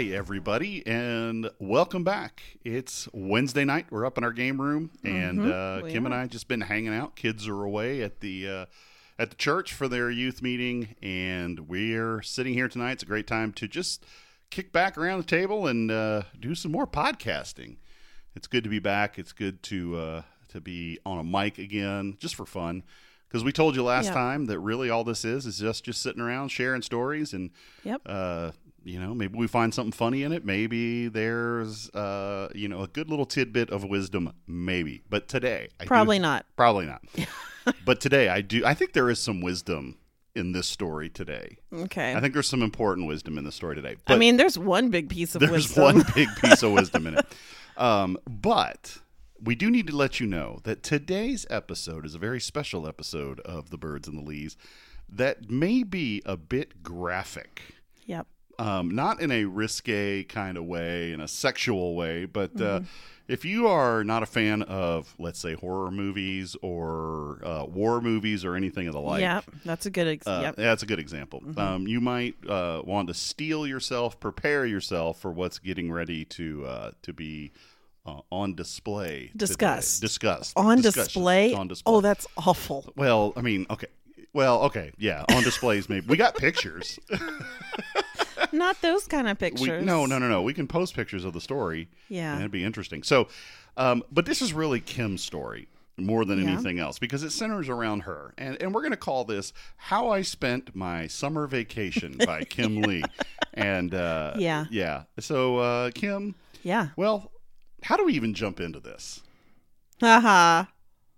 Hi, everybody, and welcome back. It's Wednesday night. We're up in our game room, and uh, Kim and. I just been hanging out. Kids are away at the uh, at the church for their youth meeting, and we're sitting here tonight. It's a great time to just kick back around the table and uh, do some more podcasting. It's good to be back. It's good to uh, to be on a mic again, just for fun. Because we told you last Yep. time that really all this is is just just sitting around sharing stories and Yep. uh, you know, maybe we find something funny in it. Maybe there's, uh, you know, a good little tidbit of wisdom. Maybe, but today, I do- Probably not. probably not. but today, I do. I think there is some wisdom in this story today. Okay. I think there's some important wisdom in the story today. I mean, there's one big piece of there's wisdom. one big piece of wisdom in it. Um, but we do need to let you know that today's episode is a very special episode of The Birds and the Leaves that may be a bit graphic Yep. Um, not in a risque kind of way, in a sexual way, but Mm-hmm. uh, if you are not a fan of, let's say, horror movies or uh, war movies or anything of the like, yep. That's a good. Ex- uh, yep. that's a good example. Mm-hmm. Um, you might uh, want to steel yourself, prepare yourself for what's getting ready to uh, to be uh, on display. today. Discussed. Discussed. On display. On display. Oh, that's awful. well, I mean, okay. Well, okay, yeah, on displays maybe. We got pictures. not those kind of We, pictures. no, no, no, no. We can post pictures of the story. Yeah. and it'd be interesting. So, um, but this is really Kim's story more than Yeah. anything else because it centers around her, and and we're going to call this "How I Spent My Summer Vacation" by Kim Lee, and uh, Yeah. yeah. So, uh, Kim, Yeah. well, how do we even jump into this? Haha.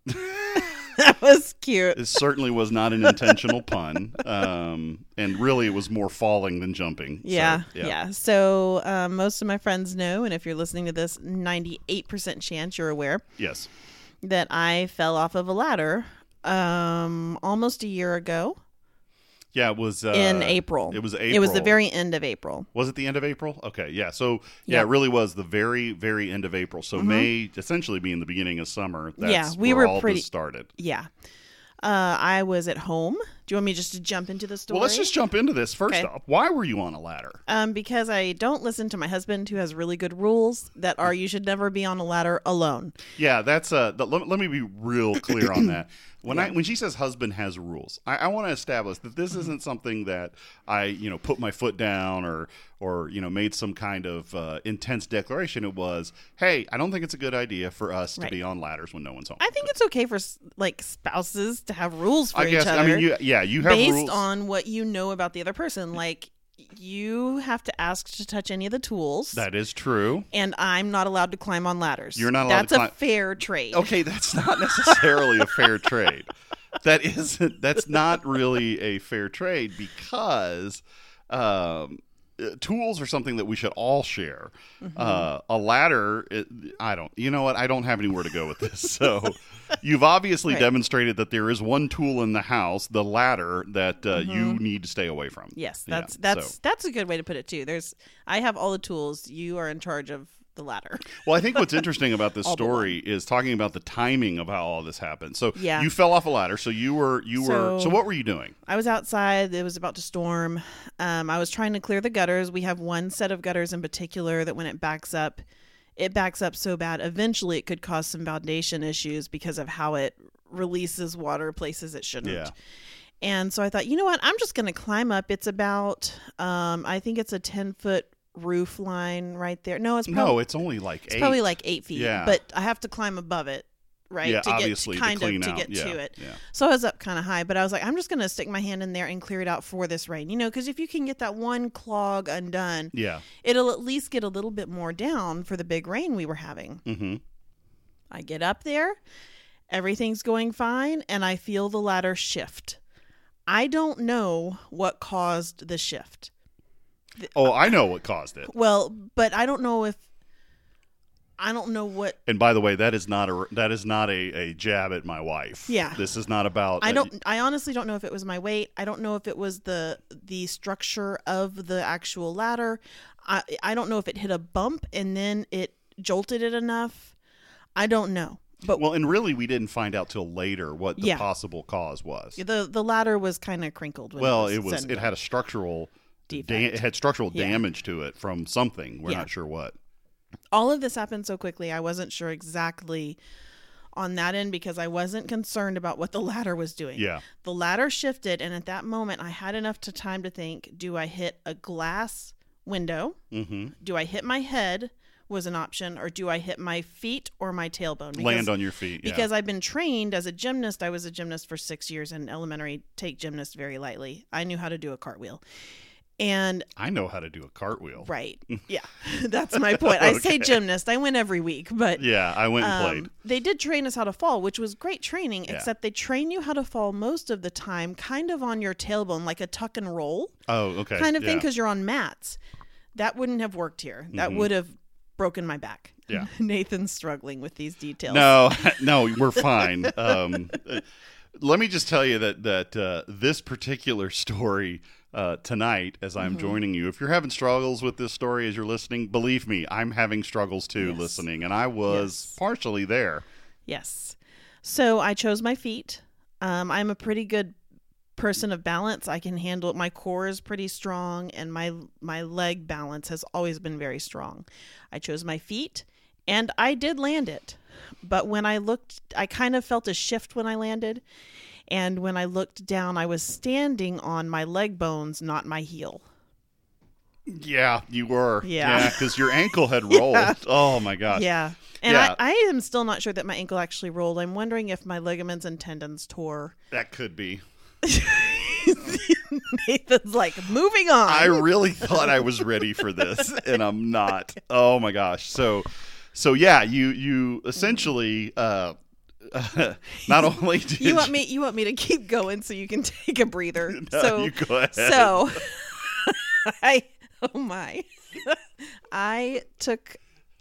that was cute. It certainly was not an intentional pun, um, and really it was more falling than jumping. So, Yeah, yeah. So um, most of my friends know, and if you're listening to this, 98% chance you're aware Yes. that I fell off of a ladder um, almost a year ago Yeah, it was uh, in April. It was April. It was the very end of April. Was it the end of April? Okay, yeah. So yeah, it really was the very, very end of April. So May essentially being the beginning of summer. That's Yeah, we were all pretty- started. Yeah. Uh, I was at home. Do you want me just to jump into the story? Well, let's just jump into this first Okay. off. Why were you on a ladder? Um, because I don't listen to my husband, who has really good rules that are you should never be on a ladder alone. Yeah, that's uh. The, let, let me be real clear on that. When I when she says husband has rules, I, I want to establish that this isn't something that I you know put my foot down or or you know made some kind of uh, intense declaration. It was, hey, I don't think it's a good idea for us to be on ladders when no one's home. I think it's okay for like spouses to have rules for I each guess other. I mean you, yeah you have based rules. on what you know about the other person. Like you have to ask to touch any of the tools, that is true. and I'm not allowed to climb on ladders. You're not allowed That's to climb- a fair trade. Okay, that's not necessarily a fair trade. That isn't. That's not really a fair trade because um, tools are something that we should all share. Mm-hmm. Uh, a ladder, it, I don't. You know what? I don't have anywhere to go with this. So, you've obviously Right. demonstrated that there is one tool in the house, the ladder, that uh, you need to stay away from. Mm-hmm. Yes, Yeah, that's that's so- that's a good way to put it too. There's I have all the tools. You are in charge of the ladder. Well, I think what's interesting about this story is talking about the timing of how all this happened. So Yeah. you fell off a ladder. So you were you were. So- So what were you doing? I was outside. It was about to storm. Um, I was trying to clear the gutters. We have one set of gutters in particular that when it backs up, it backs up so bad. Eventually, it could cause some foundation issues because of how it releases water places it shouldn't. Yeah. And so I thought, you know what? I'm just going to climb up. It's about, um, I think it's a 10 foot roof line right there. No, it's probably, No, it's only like it's eight. probably like eight feet. Yeah. But I have to climb above it, right? yeah, to get obviously kind to of clean to get yeah, to it. Yeah. So I was up kind of high, but I was like, I'm just going to stick my hand in there and clear it out for this rain, you know, because if you can get that one clog undone, Yeah. it'll at least get a little bit more down for the big rain we were having. Mm-hmm. I get up there, everything's going fine, and I feel the ladder shift. I don't know what caused the shift. Oh, uh, I know what caused it. Well, but I don't know if I don't know what And by the way, that is not a that is not a, a jab at my wife. Yeah. This is not about. I don't I honestly don't know if it was my weight. I don't know if it was the the structure of the actual ladder. I I don't know if it hit a bump and then it jolted it enough. I don't know. But Well, and really, we didn't find out till later what the Yeah. possible cause was. the the ladder was kind of crinkled. When well, it it was, was it had a structural da- it had structural Yeah. damage to it from something. We're Yeah. not sure what. all of this happened so quickly i wasn't sure exactly on that end because i wasn't concerned about what the ladder was doing Yeah. the ladder shifted and at that moment i had enough to time to think do i hit a glass window hmm do i hit my head was an option or do i hit my feet or my tailbone Because- Land on your feet. Yeah. because I've been trained as a gymnast. I was a gymnast for six years in elementary. Take gymnast very lightly. I knew how to do a cartwheel, and I know how to do a cartwheel. right, yeah, that's my point. I say gymnast. I win every week, but Yeah, I went and played. um, they did train us how to fall, which was great training. Yeah. Except they train you how to fall most of the time, kind of on your tailbone, like a tuck and roll Oh, okay. kind of thing, yeah. because you're on mats. That wouldn't have worked here. That Mhm. would have broken my back. Yeah. Nathan's struggling with these details. No, no, we're fine. Um, uh, let me just tell you that that uh, this particular story uh, tonight, as I'm Mm-hmm. joining you, if you're having struggles with this story as you're listening, believe me, I'm having struggles too Yes. listening, and I was Yes. partially there. Yes. So I chose my feet. Um, I'm a pretty good person of balance. I can handle it. My core is pretty strong, and my my leg balance has always been very strong. I chose my feet, and I did land it. But when I looked, I kind of felt a shift when I landed. And when I looked down, I was standing on my leg bones, not my heel. Yeah, you were. Yeah. because your ankle had rolled. Oh my gosh. Yeah. And Yeah. I, I am still not sure that my ankle actually rolled. I'm wondering if my ligaments and tendons tore. That could be. Nathan's like, moving on. I really thought I was ready for this, and I'm not. Oh my gosh! So, so yeah, you you essentially uh, not only did you want me you want me to keep going so you can take a breather. No, so you go ahead. so I oh my. I took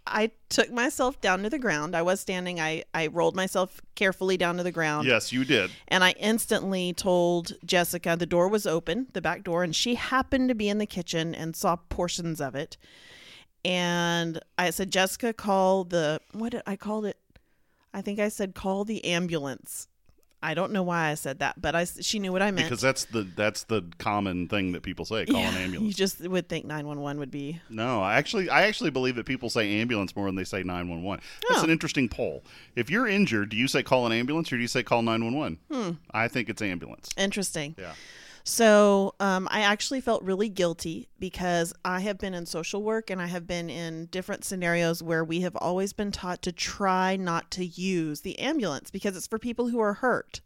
I took myself down to the ground. I was standing. I I rolled myself carefully down to the ground. yes, you did. And I instantly told Jessica the door was open, the back door, and she happened to be in the kitchen and saw portions of it. And I said, Jessica, call the what did I called it? I think I said call the ambulance. I don't know why I said that, but I she knew what I meant. Because that's the that's the common thing that people say. Call an ambulance. You just would think nine one one would be No, I actually I actually believe that people say ambulance more than they say nine one one. That's Oh. an interesting poll. If you're injured, do you say call an ambulance or do you say call nine one one? Hmm. I think it's ambulance. interesting. Yeah. So um, I actually felt really guilty because I have been in social work and I have been in different scenarios where we have always been taught to try not to use the ambulance because it's for people who are hurt.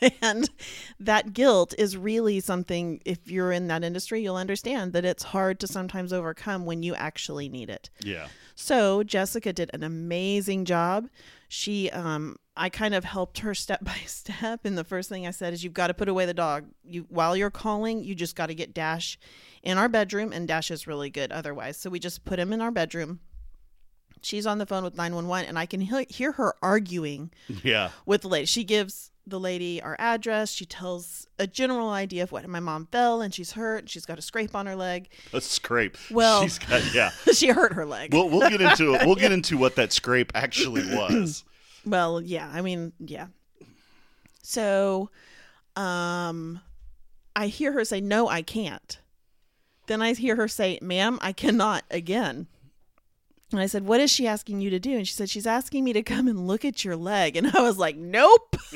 and that guilt is really something, if you're in that industry, you'll understand that it's hard to sometimes overcome when you actually need it. Yeah. So Jessica did an amazing job. She, um, I kind of helped her step by step. And the first thing I said is, you've got to put away the dog. You while you're calling, you just got to get Dash in our bedroom, and Dash is really good otherwise. So we just put him in our bedroom. She's on the phone with 911, and I can he- hear her arguing Yeah. with the lady. She gives the lady our address. She tells a general idea of what my mom fell, and she's hurt. And she's got a scrape on her leg. A scrape. Well- she's got yeah. she hurt her leg. We'll we'll get into it. we'll get into what that scrape actually was. Well, yeah, I mean, yeah. So, um, I hear her say, "No, I can't." Then I hear her say, "Ma'am, I cannot." Again. And I said, "What is she asking you to do?" And she said, "She's asking me to come and look at your leg." And I was like, "Nope."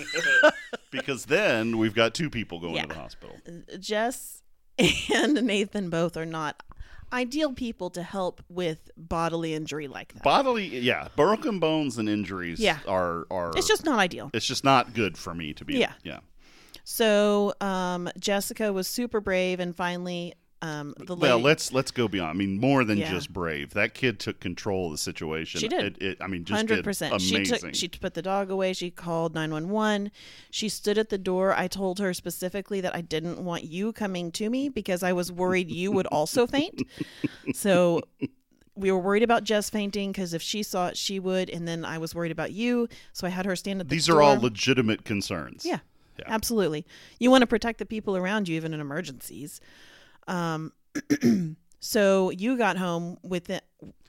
Because then we've got two people going Yeah. to the hospital. Jess and Nathan both are not ideal people to help with bodily injury like that. Bodily, yeah, broken bones and injuries. Yeah. are are. it's just not ideal. it's just not good for me to be. Yeah. yeah. So, um, Jessica was super brave and finally um the lady Well, let's let's go beyond. I mean, more than Yeah. just brave. That kid took control of the situation. She did. It, it, I mean, just hundred percent. She took she put the dog away. She called nine one one. She stood at the door. I told her specifically that I didn't want you coming to me because I was worried you would also faint. So we were worried about Jess fainting because if she saw it, she would, and then I was worried about you. So I had her stand at the door. These door. are all legitimate concerns. Yeah, Yeah. absolutely. You want to protect the people around you, even in emergencies. Um, so you got home with it.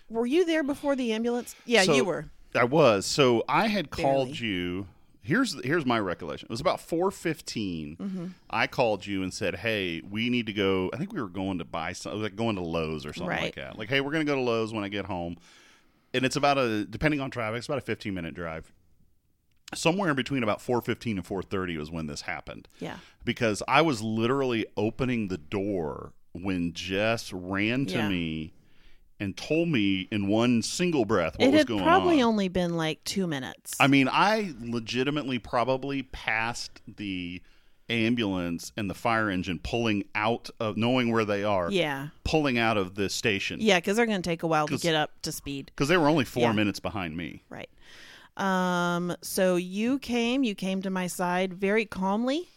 Were you there before the ambulance? Yeah, So- you were. I was. So I had called you here's here's my recollection. It was about four Mm-hmm. I called you and said, "Hey, we need to go. I think we were going to buy something, like going to Lowe's or something like that. Like, hey, we're going to go to Lowe's when I get home." And it's about a depending on traffic, it's about a 15 minute drive. Somewhere in between about 4:15 and 4:30 was when this happened Yeah. because I was literally opening the door when Jess ran to Yeah. me and told me in one single breath what it was had going probably on. only been like two minutes. I mean, I legitimately probably passed the ambulance and the fire engine pulling out of knowing where they are, yeah. pulling out of the station Yeah, because they're going to take a while to get up to speed. because they were only four Yeah. minutes behind me. Right. Um, so you came, you came to my side very calmly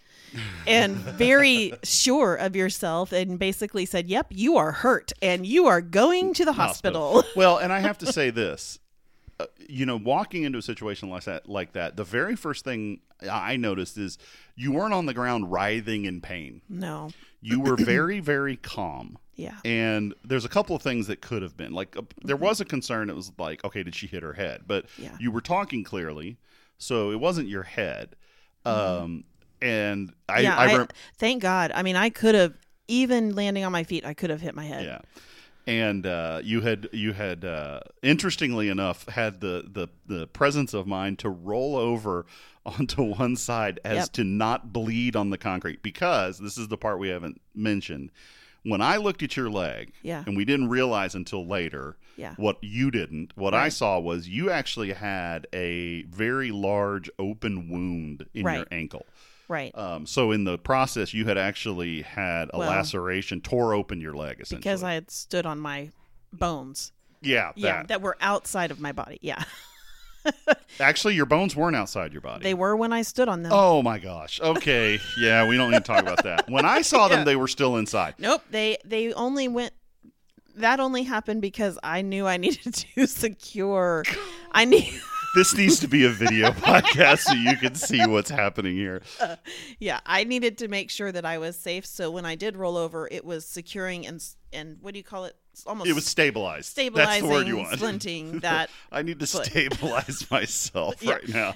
and very sure of yourself and basically said, Yep, you are hurt and you are going to the hospital. well, and I have to say this. uh, You know, walking into a situation like that, like that, the very first thing I noticed is you weren't on the ground writhing in pain. no. You were very, very calm. Yeah. And there's a couple of things that could have been like uh, there was a concern. It was like, okay, did she hit her head? But Mm-hmm. Yeah. you were talking clearly, so it wasn't your head. Um, and I, Mm-hmm. yeah, I, I, rem- thank God. I mean, I could have even landing on my feet, I could have hit my head. yeah. And uh, you had you had uh, interestingly enough had the, the the presence of mind to roll over onto one side as Yep. to not bleed on the concrete because this is the part we haven't mentioned. When I looked at your leg, Yeah. and we didn't realize until later Yeah. what you didn't. What I saw was you actually had a very large open wound in your ankle. Right. Um, so in the process, you had actually had a Well, laceration, tore open your leg essentially. because I had stood on my bones. yeah, that. Yeah, that were outside of my body. Yeah. actually your bones weren't outside your body. They were when I stood on them. Oh my gosh. Okay. yeah, we don't need to talk about that. When I saw them, Yeah. they were still inside. Nope. They they only went that only happened because I knew I needed to secure I need This needs to be a video podcast so you can see what's happening here. yeah, I needed to make sure that I was safe so when I did roll over it was securing and and what do you call it? It's almost It was stabilized. stabilizing That's the word you want. splinting that I need to foot. stabilize myself Yeah. right now.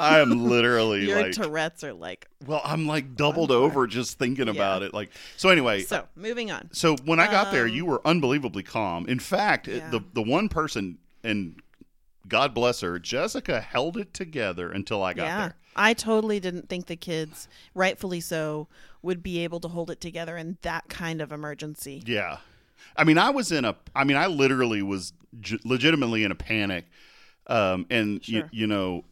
I am literally your like, Tourette's are like well, I'm like doubled over just thinking about it. Like, so anyway, so, moving on. So when I got there, Um, you were unbelievably calm. In fact, Yeah. the the one person and God bless her, Jessica held it together until I got yeah. there. I totally didn't think the kids, rightfully so, would be able to hold it together in that kind of emergency. Yeah. I mean, I was in a, I mean, I literally was j- legitimately in a panic. Um, and, you, Sure. you know,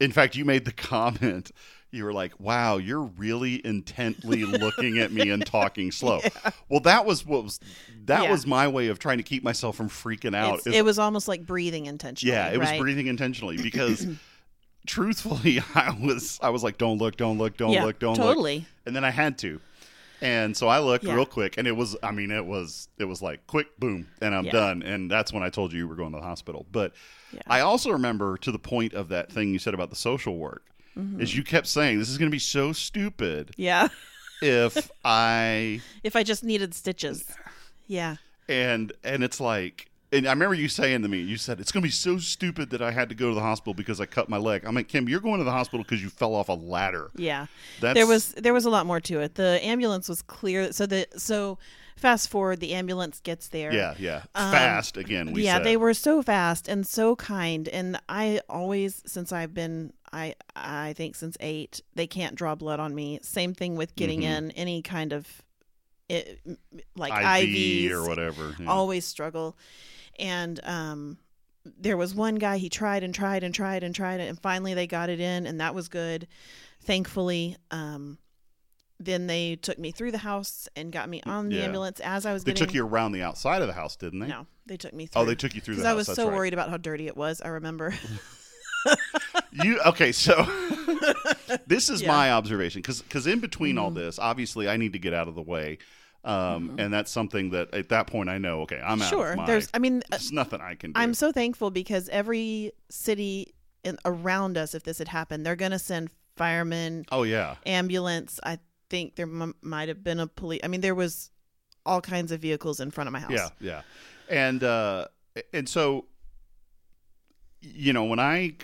in fact, you made the comment, you were like, wow, you're really intently looking at me and talking slow. Well, that was what was, that Yeah. was my way of trying to keep myself from freaking out. It was almost like breathing intentionally. yeah, it was breathing intentionally because truthfully, I was, I was like, don't look, don't look, don't Yeah, look, don't look totally. and then I had to. And so I looked Yeah. real quick, and it was, I mean, it was, it was like quick, boom, and I'm Yeah. done. And that's when I told you you were going to the hospital. But Yeah. I also remember to the point of that thing you said about the social work, Mm-hmm. is you kept saying this is going to be so stupid Yeah. if I if I just needed stitches. Yeah. and and it's like. And I remember you saying to me, you said it's going to be so stupid that I had to go to the hospital because I cut my leg. I'm like, Kim, you're going to the hospital because you fell off a ladder. Yeah. That's there was there was a lot more to it. The ambulance was clear. So the so fast forward, the ambulance gets there. yeah, yeah, fast again. We Um, yeah, said. they were so fast and so kind. And I always, since I've been, I I think since eight, they can't draw blood on me. Same thing with getting Mm-hmm. in any kind of, it, like IV IVs or whatever. yeah. Always struggle. And um, there was one guy he tried and tried and tried and tried, and finally they got it in, and that was good. Thankfully, um, then they took me through the house and got me on the Yeah. ambulance as I was They getting. took you around the outside of the house, didn't they? No, they took me through. Oh, they took you through the because house. I was That's so right. worried about how dirty it was. I remember. You okay? So this is Yeah. Mm-hmm. my observation because because in between all this, obviously, I need to get out of the way, um, and that's something that at that point I know. Okay, I'm out. sure, Of my, there's. I mean, uh, there's nothing I can do. I'm so thankful because every city in, around us, if this had happened, they're going to send firemen, oh yeah, ambulance. I think there m- might have been a police. I mean, there was all kinds of vehicles in front of my house. yeah, yeah, and uh, and so you know when I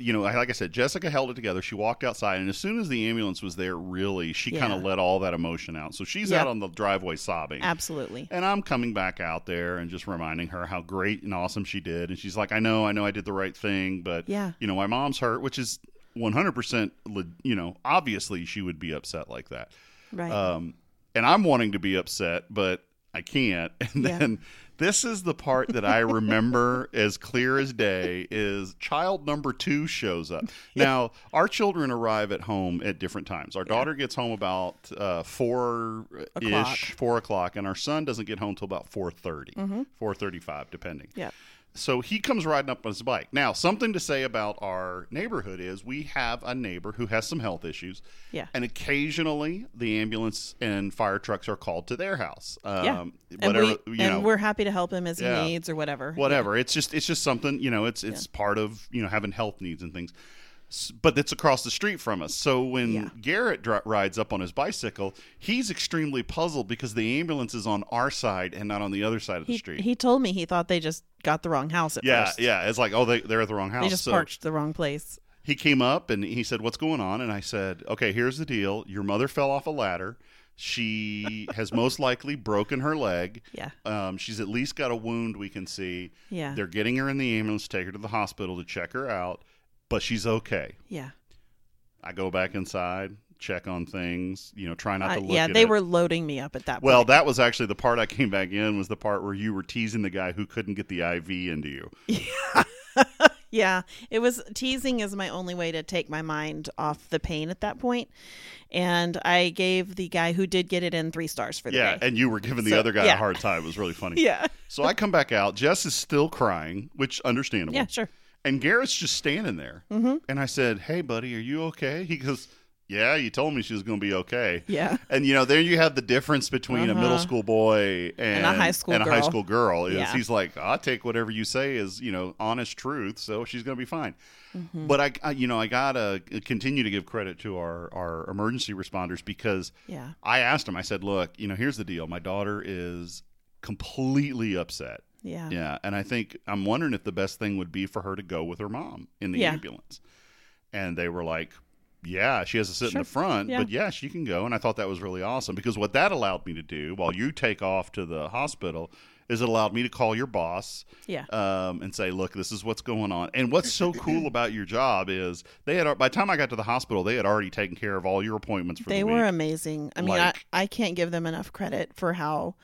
you know, like I said, Jessica held it together. She walked outside, and as soon as the ambulance was there, really, she Yeah. kind of let all that emotion out. So she's Yeah. out on the driveway sobbing. Absolutely. And I'm coming back out there and just reminding her how great and awesome she did. And she's like, I know, I know I did the right thing, but, Yeah. you know, my mom's hurt, which is 100%, le- you know, obviously she would be upset like that. Right. Um, and I'm wanting to be upset, but I can't. And Yeah. then this is the part that I remember as clear as day is child number two shows up. Now, our children arrive at home at different times. Our daughter gets home about uh, four O'clock. ish, four o'clock, and our son doesn't get home till about four Mm-hmm. four thirty-five, depending. Yep. So he comes riding up on his bike. Now, something to say about our neighborhood is we have a neighbor who has some health issues. Yeah. And occasionally the ambulance and fire trucks are called to their house. Um, yeah. and whatever, we, you and we're happy to help him as Yeah. he needs or whatever. whatever. It's just it's just something, you know, it's it's part of, you know, having health needs and things. But it's across the street from us. So when Yeah. Garrett dri rides up on his bicycle, he's extremely puzzled because the ambulance is on our side and not on the other side of the He, street. he told me he thought they just got the wrong house at yeah, first. yeah. It's like, oh, they, they're at the wrong house. They just so, parked the wrong place. he came up and he said, "What's going on?" And I said, "Okay, here's the deal. Your mother fell off a ladder. She has most likely broken her leg. Yeah. Um, she's at least got a wound we can see. Yeah. They're getting her in the ambulance, to take her to the hospital to check her out, but she's okay." Yeah. I go back inside, check on things, you know, try not Uh, to look. yeah, they it. were loading me up at that point. Well, point. that was actually the part I came back in was the part where you were teasing the guy who couldn't get the IV into you. Yeah, yeah, it was teasing is my only way to take my mind off the pain at that point. And I gave the guy who did get it in three stars for the Yeah, day. and you were giving the So, other guy a hard time. It was really funny. yeah. So I come back out. Jess is still crying, which understandable. Yeah, sure. And Garrett's just standing there. Mm-hmm. And I said, "Hey, buddy, are you okay?" He goes, "Yeah, you told me she was going to be okay." Yeah. And you know, there you have the difference between a middle Uh-huh. school boy and, a high school and a high girl. school girl. Is Yeah. he's like, "I'll take whatever you say as you know honest truth, so she's going to be fine." Mm-hmm. But I, I, you know, I gotta continue to give credit to our our emergency responders because Yeah. I asked him. I said, "Look, you know, here's the deal. My daughter is completely upset." Yeah. Yeah, and I think I'm wondering if the best thing would be for her to go with her mom in the Yeah. ambulance. And they were like, "Yeah, she has to sit in the front, Yeah. but yeah, she can go." And I thought that was really awesome because what that allowed me to do while you take off to the hospital is it allowed me to call your boss Yeah. um, and say, "Look, this is what's going on." And what's so cool about your job is they had by the time I got to the hospital, they had already taken care of all your appointments for They the were amazing. I mean, Like- I, I can't give them enough credit for how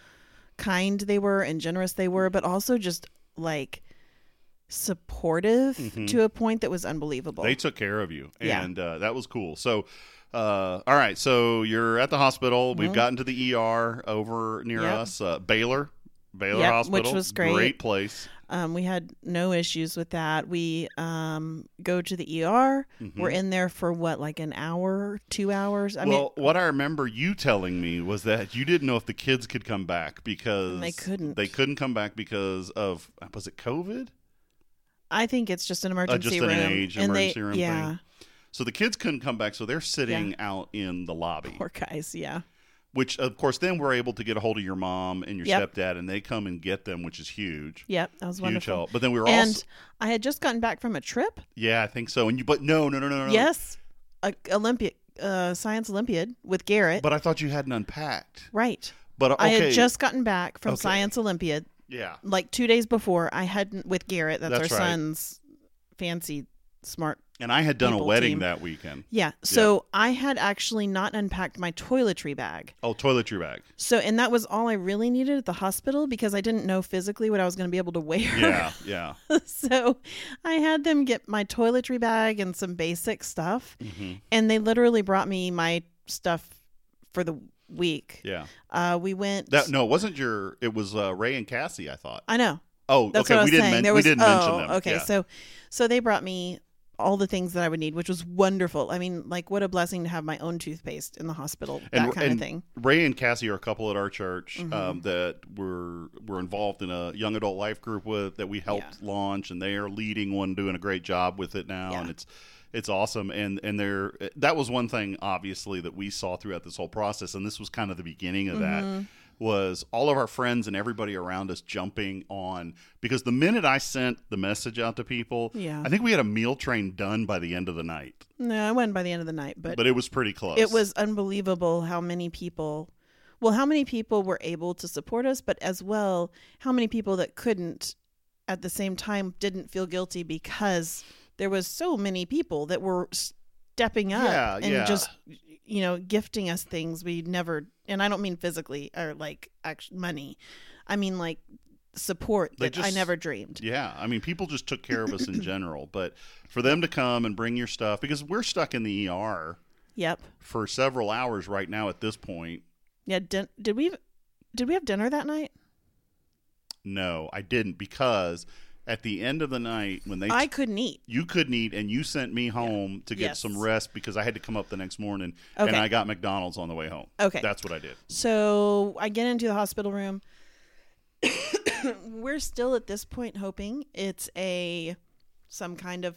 kind they were and generous they were, but also just like supportive to a point that was unbelievable. Mm-hmm. They took care of you, Yeah. and uh, that was cool. So, uh, all right, so you're at the hospital. We've gotten to the ER over near Mm-hmm. Yep. us, uh, Baylor, Baylor Yep, Hospital, which was great. Great place. Um, we had no issues with that. We um, go to the ER. We're in there for what, like an hour, two hours? I Mm-hmm. well, what I remember you telling me was that you didn't know if the kids could come back because They couldn't. They couldn't come back because of was it COVID? I think it's just an emergency Uh, just an room. age and emergency they, room yeah, thing. So the kids couldn't come back, so they're sitting out in the lobby. poor guys. Yeah, Which, of course, then we're able to get a hold of your mom and your Yep. stepdad, and they come and get them, which is huge. yep, that was huge wonderful. help. But then we were also And also, I had just gotten back from a trip. yeah, I think so. And you, but no, no, no, no, no. Yes, a Olympiad, uh, Science Olympiad with Garrett. But I thought you hadn't unpacked. right. But okay, I had just gotten back from Okay. Science Olympiad yeah, like two days before. I hadn't with Garrett. That's, That's our right. son's fancy smart. And I had done a wedding team. that weekend. Yeah. So I had actually not unpacked my toiletry bag. Oh, toiletry bag. So and that was all I really needed at the hospital because I didn't know physically what I was going to be able to wear. Yeah, yeah. so I had them get my toiletry bag and some basic stuff, hmm and they literally brought me my stuff for the week. Yeah. Uh, we went. That no, it wasn't your. It was uh, Ray and Cassie. I thought. I know. Oh, That's okay. we didn't. men- there we didn't oh, mention them. Okay, Yeah. so so they brought me all the things that I would need, which was wonderful. I mean, like what a blessing to have my own toothpaste in the hospital, and, that kind of thing. Mm-hmm. Ray and Cassie are a couple at our church um, that were were involved in a young adult life group with that we helped launch, and they are leading one, doing a great job with it now, Yeah. and it's it's awesome. And and they're that was one thing obviously that we saw throughout this whole process, and this was kind of the beginning of Mm-hmm. that. Was all of our friends and everybody around us jumping on because the minute I sent the message out to people, Yeah. I think we had a meal train done by the end of the night, No, I went by the end of the night, but, but it was pretty close. it was unbelievable how many people well how many people were able to support us but as well how many people that couldn't at the same time didn't feel guilty because there was so many people that were stepping up Yeah, and yeah. just you know gifting us things we never and i don't mean physically or like actual money. I mean like support They that i never dreamed. Yeah, I mean, people just took care of us in general, but for them to come and bring your stuff because we're stuck in the ER yep. for several hours right now at this point. yeah din- did we did we have dinner that night? No, I didn't because at the end of the night when they i couldn't eat you couldn't eat and you sent me home to get Yes. some rest because I had to come up the next morning Okay. and I got McDonald's on the way home. Okay. That's what I did. So I get into the hospital room. We're still at this point hoping it's a some kind of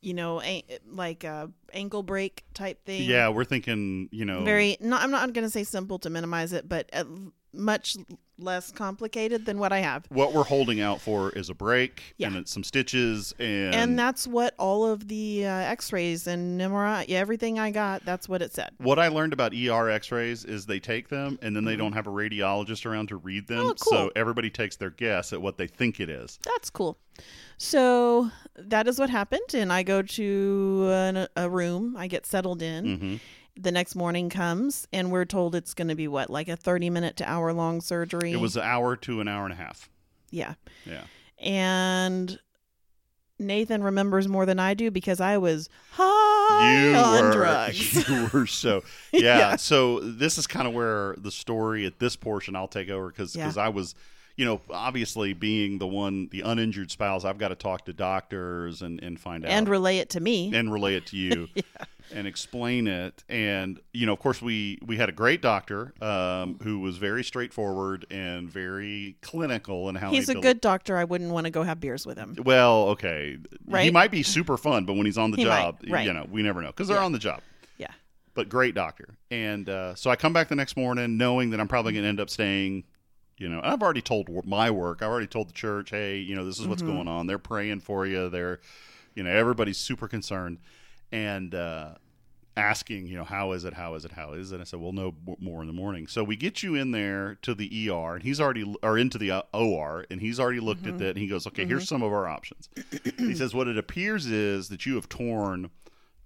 you know a, like a ankle break type thing. Yeah, we're thinking, you know, Very. No, I'm not going to say simple to minimize it, but much less complicated than what I have. what we're holding out for is a break Yeah. and it's some stitches and, And that's what all of the uh, X-rays and MRI, everything I got, that's what it said. what I learned about ER X-rays is they take them and then they don't have a radiologist around to read them, Mm-hmm. Oh, cool. so everybody takes their guess at what they think it is. That's cool. So that is what happened, and I go to an, a room. I get settled in. hmm The next morning comes, and we're told it's going to be what, like a thirty-minute to hour-long surgery. It was an hour to an hour and a half. yeah, Yeah. and Nathan remembers more than I do because I was high you on were drugs. you were so yeah, Yeah. so this is kind of where the story at this portion i'll take over because Yeah. i was you know obviously being the one the uninjured spouse i've got to talk to doctors and and find out and relay it to me. and relay it to you and explain it and you know of course we we had a great doctor um, who was very straightforward and very clinical in how he He's he a good doctor. I wouldn't want to go have beers with him. well okay Right? he might be super fun but when he's on the He might, job right. you know we never know because they're Yeah. on the job Yeah. but great doctor. And uh, so I come back the next morning knowing that I'm probably going to end up staying. You know, I've already told my work. I've already told the church, hey, you know, this is what's Mm-hmm. going on. They're praying for you. They're, you know, everybody's super concerned and uh, asking, you know, how is it? How is it? How is it? And I said, we'll know more in the morning. So we get you in there to the ER, and he's already, or into the uh, OR, and he's already looked Mm-hmm. at that. And he goes, okay, here's some of our options. he says, what it appears is that you have torn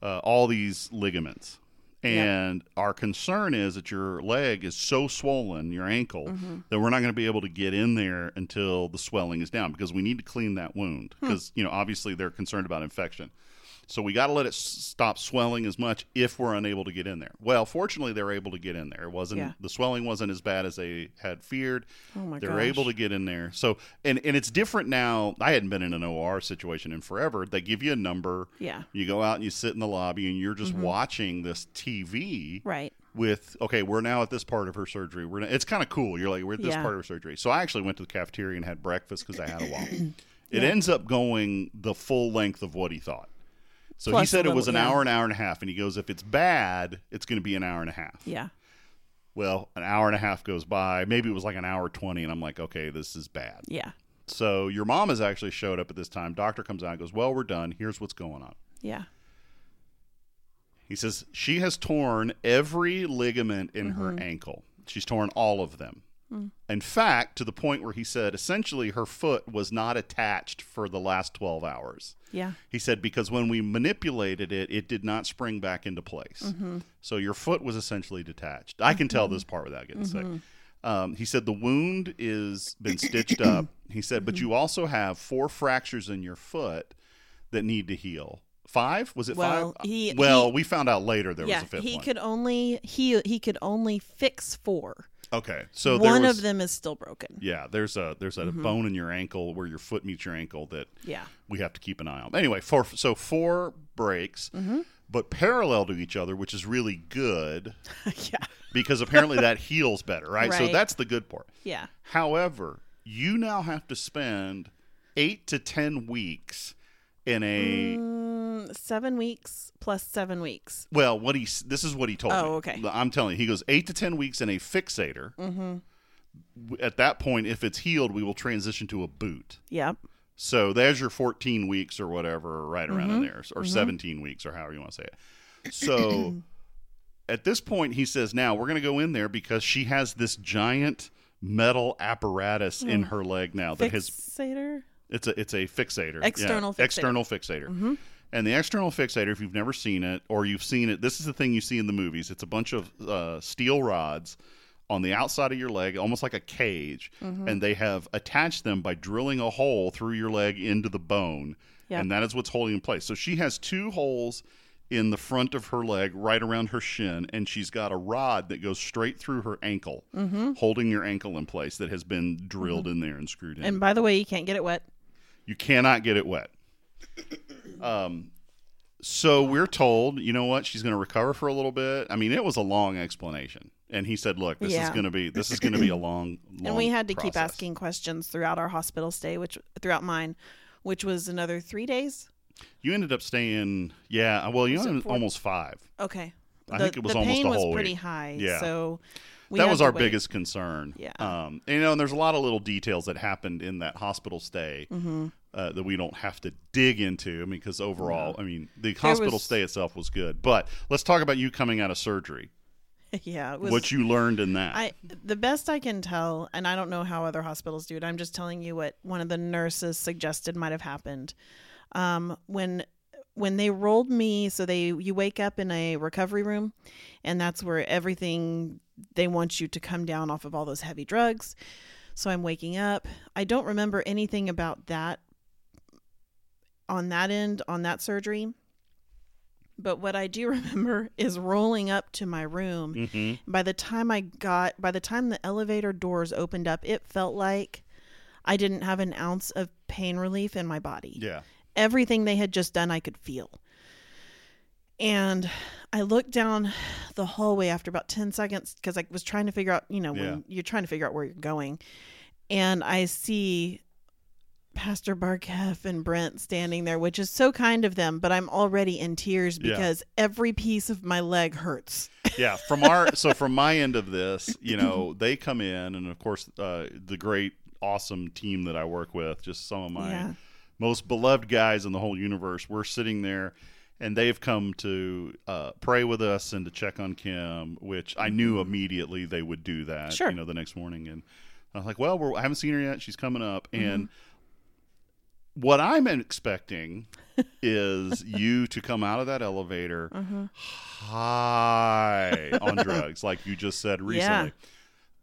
uh, all these ligaments. And our concern is that your leg is so swollen, your ankle, mm-hmm. that we're not going to be able to get in there until the swelling is down because we need to clean that wound. Hmm. Because, you know, obviously they're concerned about infection. So we got to let it s- stop swelling as much if we're unable to get in there. Well, fortunately, they're able to get in there. It wasn't Yeah. the swelling wasn't as bad as they had feared. Oh my they're gosh. able to get in there. So and and it's different now. I hadn't been in an OR situation in forever. They give you a number. Yeah. You go out and you sit in the lobby and you're just mm-hmm. watching this TV Right. with okay, we're now at this part of her surgery. We're it's kind of cool. You're like we're at this Yeah. part of her surgery. So I actually went to the cafeteria and had breakfast because I had a while. It Yeah. ends up going the full length of what he thought. So he said it was an yeah. hour, an hour and a half, and he goes, if it's bad, it's going to be an hour and a half. Yeah. Well, an hour and a half goes by. Maybe it was like an hour twenty, and I'm like, okay, this is bad. Yeah. So your mom has actually showed up at this time. Doctor comes out and goes, well, we're done. Here's what's going on. Yeah. He says she has torn every ligament in her Mm-hmm. ankle. She's torn all of them. Mm. In fact, to the point where he said essentially her foot was not attached for the last 12 hours. Yeah. He said because when we manipulated it, it did not spring back into place. Mm-hmm. So your foot was essentially detached. I can tell this part without getting Mm-hmm. sick. Um, he said the wound is been stitched up. He said, Mm-hmm. but you also have four fractures in your foot that need to heal. Five? Was it Well, five? he- well, he- we found out later there yeah. was a fifth He one. could only he he could only fix four. Okay, so there One was, of them is still broken. Yeah, there's a there's a bone in your ankle where your foot meets your ankle that Yeah. we have to keep an eye on. Anyway, four, so four breaks, Mm-hmm. but parallel to each other, which is really good yeah. because apparently that heals better, right? So that's the good part. Yeah. However, you now have to spend eight to ten weeks in a seven weeks plus seven weeks. Well, what he this is what he told me. Oh, okay. I'm telling you, he goes eight to ten weeks in a fixator. Mm-hmm. At that point, if it's healed, we will transition to a boot. Yep. So there's your 14 weeks or whatever, right around Mm-hmm. in there, or 17 weeks or however you want to say it. So at this point, he says, now we're going to go in there because she has this giant metal apparatus in her leg now that has Fixator. it's a it's a fixator. External yeah, fixator. External fixator. And the external fixator, if you've never seen it or you've seen it, this is the thing you see in the movies. It's a bunch of uh, steel rods on the outside of your leg, almost like a cage, mm-hmm. and they have attached them by drilling a hole through your leg into the bone, Yep. and that is what's holding in place. So she has two holes in the front of her leg, right around her shin, and she's got a rod that goes straight through her ankle, mm-hmm. holding your ankle in place that has been drilled mm-hmm. in there and screwed in. And by the way, you can't get it wet. You cannot get it wet. Um, so we're told, you know what? She's going to recover for a little bit. I mean, it was a long explanation, and he said, "Look, this is Yeah. going to be this is going to be a long, long." and we had to keep process." asking questions throughout our hospital stay, which throughout mine, which was another three days. You ended up staying, yeah. Well, you Was it ended four- almost five. Okay. I think it was the almost pain a whole was pretty week. high. Yeah. So we that had was to our wait. biggest concern. Yeah. Um, and, you know, and there's a lot of little details that happened in that hospital stay Mm-hmm. Uh, that we don't have to dig into. I mean, because overall, I mean, the hospital was- stay itself was good. But let's talk about you coming out of surgery. yeah. It was, what you learned in that. I the best I can tell, and I don't know how other hospitals do it. I'm just telling you what one of the nurses suggested might have happened. Um, when when they rolled me, so they you wake up in a recovery room, and that's where everything they want you to come down off of all those heavy drugs. So I'm waking up. I don't remember anything about that on that end on that surgery. But what I do remember is rolling up to my room hmm by the time I got, by the time the elevator doors opened up, it felt like I didn't have an ounce of pain relief in my body. Yeah. Everything they had just done, I could feel. And I looked down the hallway after about 10 seconds because I was trying to figure out, you know, Yeah. when you're trying to figure out where you're going. And I see Pastor Barkev and Brent standing there, which is so kind of them, but I'm already in tears Yeah. because every piece of my leg hurts. Yeah. From our so from my end of this, you know, they come in, and of course, uh, the great, awesome team that I work with, just some of my Yeah. most beloved guys in the whole universe. We're sitting there, and they've come to uh, pray with us and to check on Kim, which I knew immediately they would do that. Sure. You know, the next morning, and I was like, "Well, we're, I haven't seen her yet. She's coming up." And what I'm expecting is you to come out of that elevator high on drugs, like you just said recently,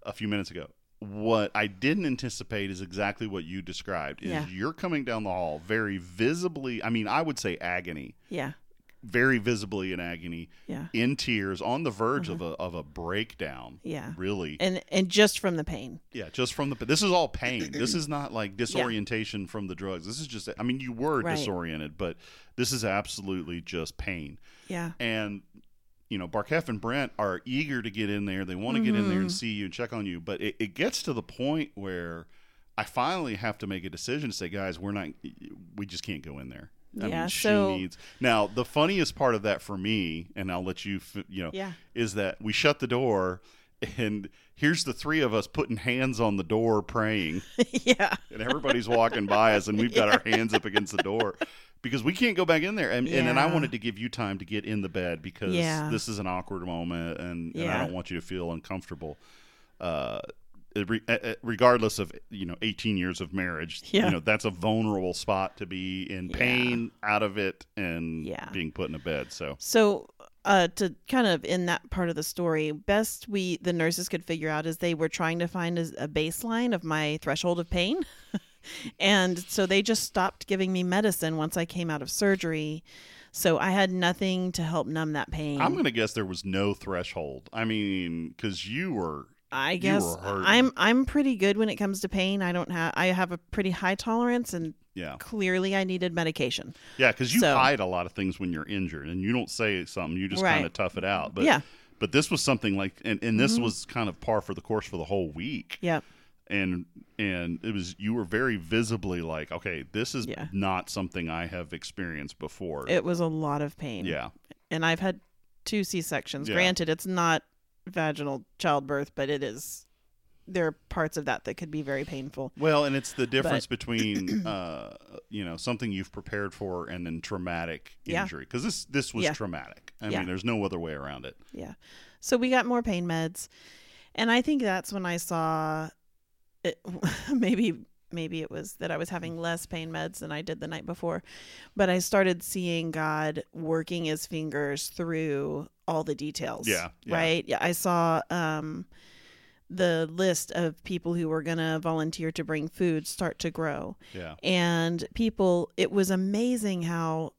a few minutes ago. What I didn't anticipate is exactly what you described. Is Yeah. you're coming down the hall very visibly. I mean, I would say agony, Yeah. Very visibly in agony, Yeah. in tears, on the verge of a of a breakdown. Yeah. really. And and just from the pain. Yeah, just from the this is all pain. This is not like disorientation from the drugs. This is just I mean you were Right. disoriented, but this is absolutely just pain. Yeah. And you know, Barkev and Brent are eager to get in there. They want to get in there Mm-hmm. and see you and check on you, but it, it gets to the point where I finally have to make a decision to say, guys, we're not we just can't go in there. I Yeah, mean, she so- needs now. The funniest part of that for me, and I'll let you, you know, Yeah. is that we shut the door, and here's the three of us putting hands on the door praying, yeah. and everybody's walking by us, and we've got our hands up against the door because we can't go back in there. And and, and I wanted to give you time to get in the bed because Yeah. this is an awkward moment, and, and I don't want you to feel uncomfortable. Uh, Uh, uh, uh, regardless of you know 18 years of marriage Yeah. you know that's a vulnerable spot to be in Yeah. pain out of it and Yeah. being put in a bed so So uh to kind of in that part of the story, best we the nurses could figure out is they were trying to find a, a baseline of my threshold of pain. and so they just stopped giving me medicine once I came out of surgery. So I had nothing to help numb that pain. i'm gonna guess there was no threshold i mean because you were I guess. I'm I'm pretty good when it comes to pain. I don't have I have a pretty high tolerance and yeah clearly I needed medication. yeah because you So- hide a lot of things when you're injured and you don't say something you just Right. kind of tough it out but Yeah. but this was something like and, and this Mhm. was kind of par for the course for the whole week Yeah. and and it was you were very visibly like, okay, this is Yeah. not something I have experienced before. It was a lot of pain. yeah, And I've had two C sections. Yeah. Granted, it's not vaginal childbirth, but it is. There are parts of that that could be very painful. well, and it's the difference between uh, you know something you've prepared for and then traumatic injury because this this was Yeah. traumatic. I Yeah. mean, there's no other way around it. Yeah. So we got more pain meds. And I think that's when I saw it maybe maybe it was that I was having less pain meds than I did the night before. But I started seeing God working his fingers through all the details. Yeah, yeah. Right? Yeah, I saw um the list of people who were going to volunteer to bring food start to grow Yeah, and people it was amazing how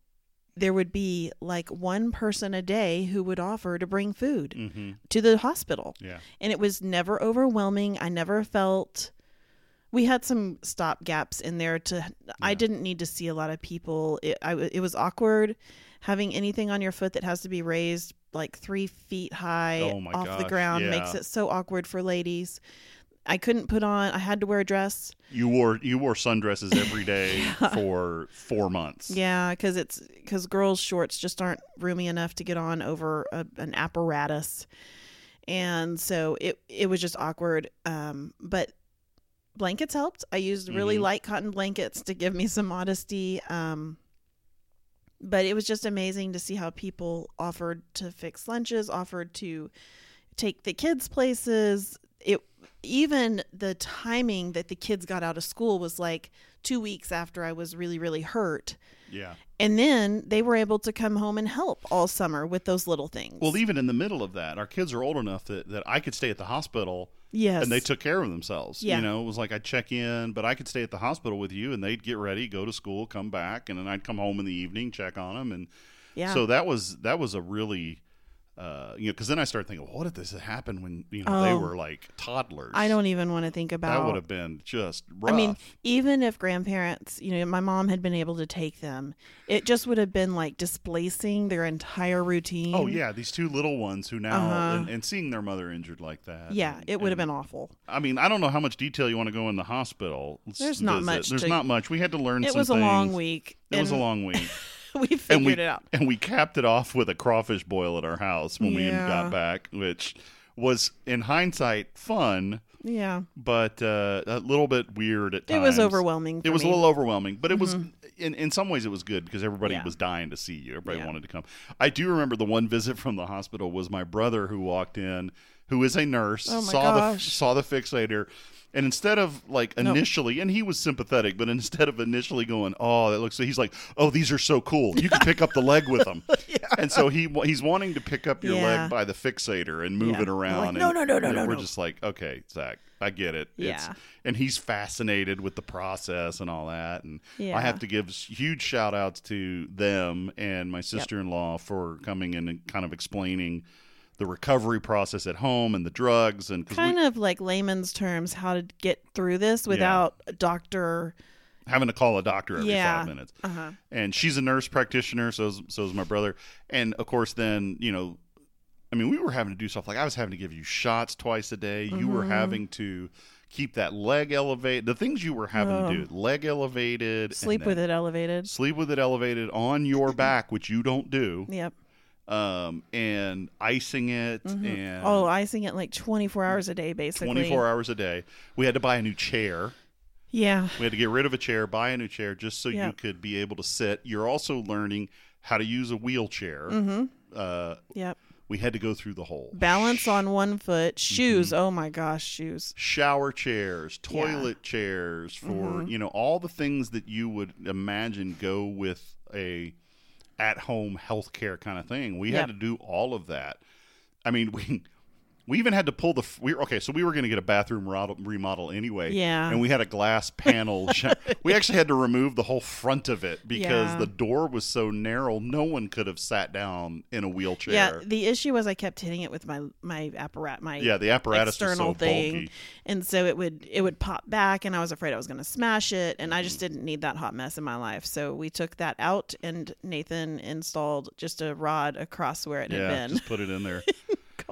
there would be like one person a day who would offer to bring food hmm to the hospital yeah, and it was never overwhelming i never felt we had some stop gaps in there to i didn't need to see a lot of people. It, I, it was awkward having anything on your foot that has to be raised like three feet high Oh off the gosh, ground makes it so awkward for ladies. I couldn't put on i had to wear a dress. You wore you wore sundresses every day for four months. Yeah, because it's because girls' shorts just aren't roomy enough to get on over a, an apparatus, and so it it was just awkward. Um, but blankets helped. I used really Mhm. light cotton blankets to give me some modesty. Um, but it was just amazing to see how people offered to fix lunches, offered to take the kids places. It even the timing that the kids got out of school was like two weeks after I was really really hurt. Yeah. And then they were able to come home and help all summer with those little things. Well, even in the middle of that, our kids are old enough that, that I could stay at the hospital yes, and they took care of themselves. Yeah. You know, it was like I'd check in, but I could stay at the hospital with you and they'd get ready, go to school, come back, and then I'd come home in the evening, check on them. And yeah, so that was, that was a really, uh, you know, because then I started thinking, what if this had happened when, you know, they Oh. were like toddlers? I don't even want to think about. That would have been just rough. I mean, even if grandparents, you know, my mom had been able to take them, it just would have been like displacing their entire routine. Oh yeah, these two little ones who now Uh-huh. and, and seeing their mother injured like that. Yeah, and- it would have been awful. I mean, I don't know how much detail you want to go in the hospital. There's not much There's to- not much. We had to learn. It was a long week. It was a long week, we figured and we it out. and we capped it off with a crawfish boil at our house when we got back, which was in hindsight fun, Yeah, but uh, a little bit weird at times. it was overwhelming. It was a little overwhelming, but it was in in some ways it was good because everybody Yeah. was dying to see you. Everybody Yeah. wanted to come. I do remember the one visit from the hospital was my brother who walked in, who is a nurse, Oh saw the gosh. saw the fixator. And instead of like initially, and he was sympathetic, but instead of initially going, "Oh, that looks," he's like, "Oh, these are so cool. You can pick up the leg with them." yeah. And so he he's wanting to pick up your Yeah. leg by the fixator and move Yeah. it around. Like, and- no, no, no, no, and no, We're no. just like, okay, Zach, I get it. It's, Yeah. and he's fascinated with the process and all that. And I have to give huge shout outs to them and my sister in law for coming in and kind of explaining the recovery process at home and the drugs and kind of like layman's terms how to get through this without a doctor. having to call a doctor every Yeah. five minutes. Uh huh. and she's a nurse practitioner so is, so is my brother and of course then you know i mean we were having to do stuff like i was having to give you shots twice a day you were Mhm. having to keep that leg elevated the things you were having Oh. to do leg elevated Sleep with it elevated. sleep with it elevated on your back which you don't do Yep. Um and icing it Mhm. and Oh, icing it like 24 hours a day, basically. 24 hours a day we had to buy a new chair Yeah. we had to get rid of a chair, buy a new chair just so Yeah. you could be able to sit. You're also learning how to use a wheelchair. Mm-hmm. Uh, Yep. we had to go through the whole Balance on one foot. Shoes. Mm-hmm. Oh my gosh, shoes. shower chairs, Yeah. toilet chairs for Mhm. you know all the things that you would imagine go with a at home healthcare kind of thing. We Yep. had to do all of that. I mean, we we even had to pull the we okay, so we were going to get a bathroom remodel, remodel anyway. Yeah. and we had a glass panel. we actually had to remove the whole front of it because Yeah. the door was so narrow, no one could have sat down in a wheelchair. Yeah. The issue was I kept hitting it with my my apparat, my Yeah, the apparatus external so thing, bulky. and so it would it would pop back, and I was afraid I was going to smash it, and I just mm-hmm. didn't need that hot mess in my life. So we took that out, and Nathan installed just a rod across where it Yeah, had been. just put it in there.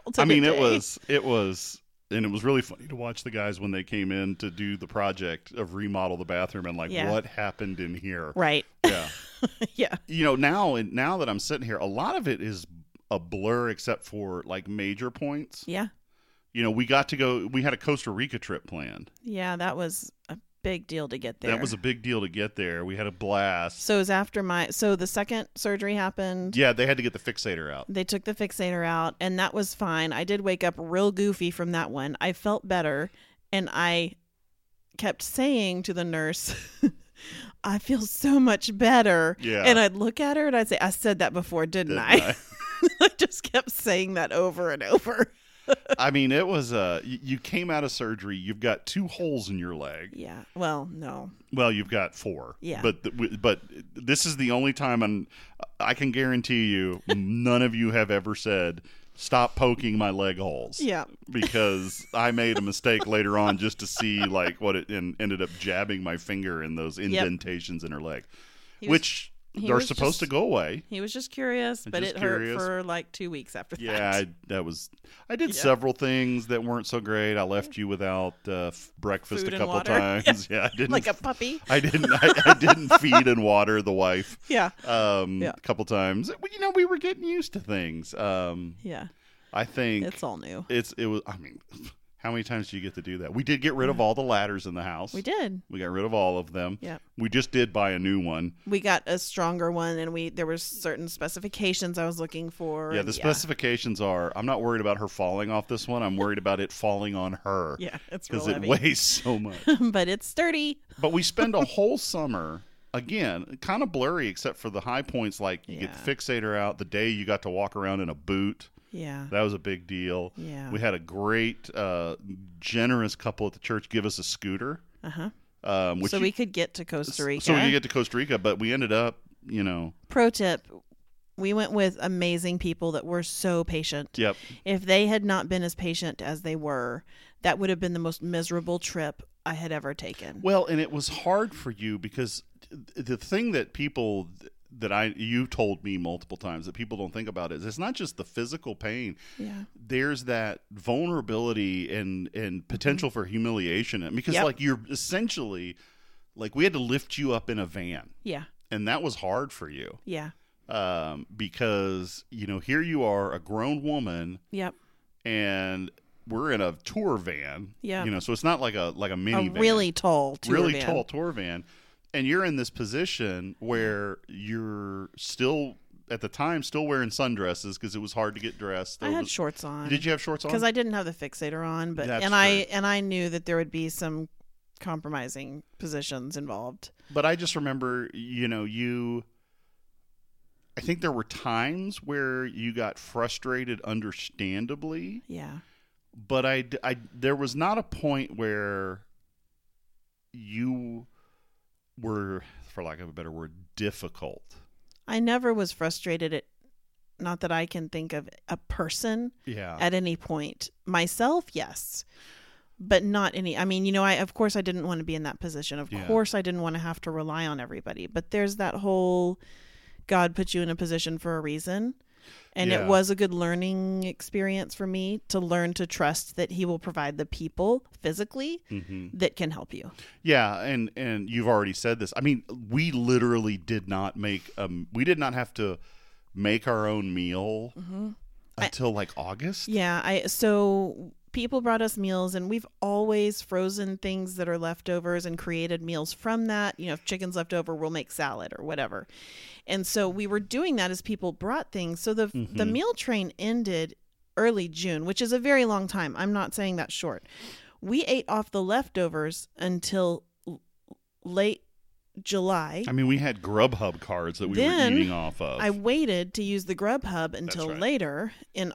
I mean, it was it was and it was really funny to watch the guys when they came in to do the project of remodel the bathroom and like Yeah. what happened in here. Right. Yeah. yeah. you know now and now that I'm sitting here, a lot of it is a blur except for like major points. Yeah. You know, we got to go. We had a Costa Rica trip planned. Yeah. That was a big deal to get there. That was a big deal to get there. We had a blast. so it was after my so the second surgery happened. Yeah, they had to get the fixator out. They took the fixator out, and that was fine. I did wake up real goofy from that one. I felt better, and I kept saying to the nurse, I feel so much better. Yeah. And I'd look at her and I'd say, I said that before, didn't, Didn't I? I? I just kept saying that over and over. I mean, it was uh you came out of surgery, you've got two holes in your leg. Yeah. Well, no. Well, you've got four. Yeah. But th- but this is the only time and I can guarantee you none of you have ever said stop poking my leg holes. Yeah. Because I made a mistake later on just to see like what it and ended up jabbing my finger in those indentations in her leg, was- which he are supposed just- to go away. He was just curious, but Just it curious. hurt for like two weeks after Yeah, that. I, that was. I did Yeah. several things that weren't so great. I left you without uh, f- breakfast Food a couple times. Yeah, I didn't. like a puppy. I didn't. I, I didn't feed and water the wife Yeah. um, Yeah. a couple times. You know, we were getting used to things. Um, Yeah. I think It's all new. it's it was. I mean, how many times do you get to do that? We did get rid of all the ladders in the house. We did. We got rid of all of them. Yeah. We just did buy a new one. We got a stronger one, and we there were certain specifications I was looking for. Yeah, the specifications are. I'm not worried about her falling off this one. I'm worried about it falling on her. Yeah, it's because it weighs so much. but it's sturdy. but we spend a whole summer again, kind of blurry except for the high points. Like you get the fixator out. The day you got to walk around in a boot, Yeah. that was a big deal. Yeah. We had a great, uh, generous couple at the church give us a scooter. Uh huh. Um, which So you- we could get to Costa Rica. so we could get to Costa Rica, but we ended up, you know, Pro tip: We went with amazing people that were so patient. yep, If they had not been as patient as they were, that would have been the most miserable trip I had ever taken. Well, and it was hard for you because the thing that people that I you've told me multiple times that people don't think about is it's not just the physical pain. yeah. There's that vulnerability and and potential for humiliation because Mm-hmm. Yep. like you're essentially like we had to lift you up in a van Yeah. and that was hard for you Yeah. um, because you know here you are a grown woman Yep. and we're in a tour van Yeah. you know so it's not like a like a mini A really tall tour really van. tall tour van and you're in this position where you're still at the time still wearing sundresses because it was hard to get dressed I had was- shorts on. did you have shorts on because I didn't have the fixator on, but That's and I and I knew that there would be some compromising positions involved. but i just remember you know you i think there were times where you got frustrated understandably Yeah. but I, I there was not a point where you were for lack of a better word difficult I never was frustrated at not that I can think of a person yeah at any point. Myself, yes. But not any I mean, you know, I of course I didn't want to be in that position. Of Yeah. course I didn't want to have to rely on everybody. But there's that whole God put you in a position for a reason. And Yeah. it was a good learning experience for me to learn to trust that he will provide the people physically hmm that can help you. Yeah, and and you've already said this. I mean, we literally did not make um we did not have to make our own meal until like August. Yeah, I so people brought us meals and we've always frozen things that are leftovers and created meals from that. You know, if chicken's left over, we'll make salad or whatever. And so we were doing that as people brought things. So the the mm-hmm. meal train ended early June, which is a very long time. I'm not saying that's short. We ate off the leftovers until l- late July. I mean, we had Grubhub cards that we Then were eating off of. I waited to use the Grubhub until right. later, and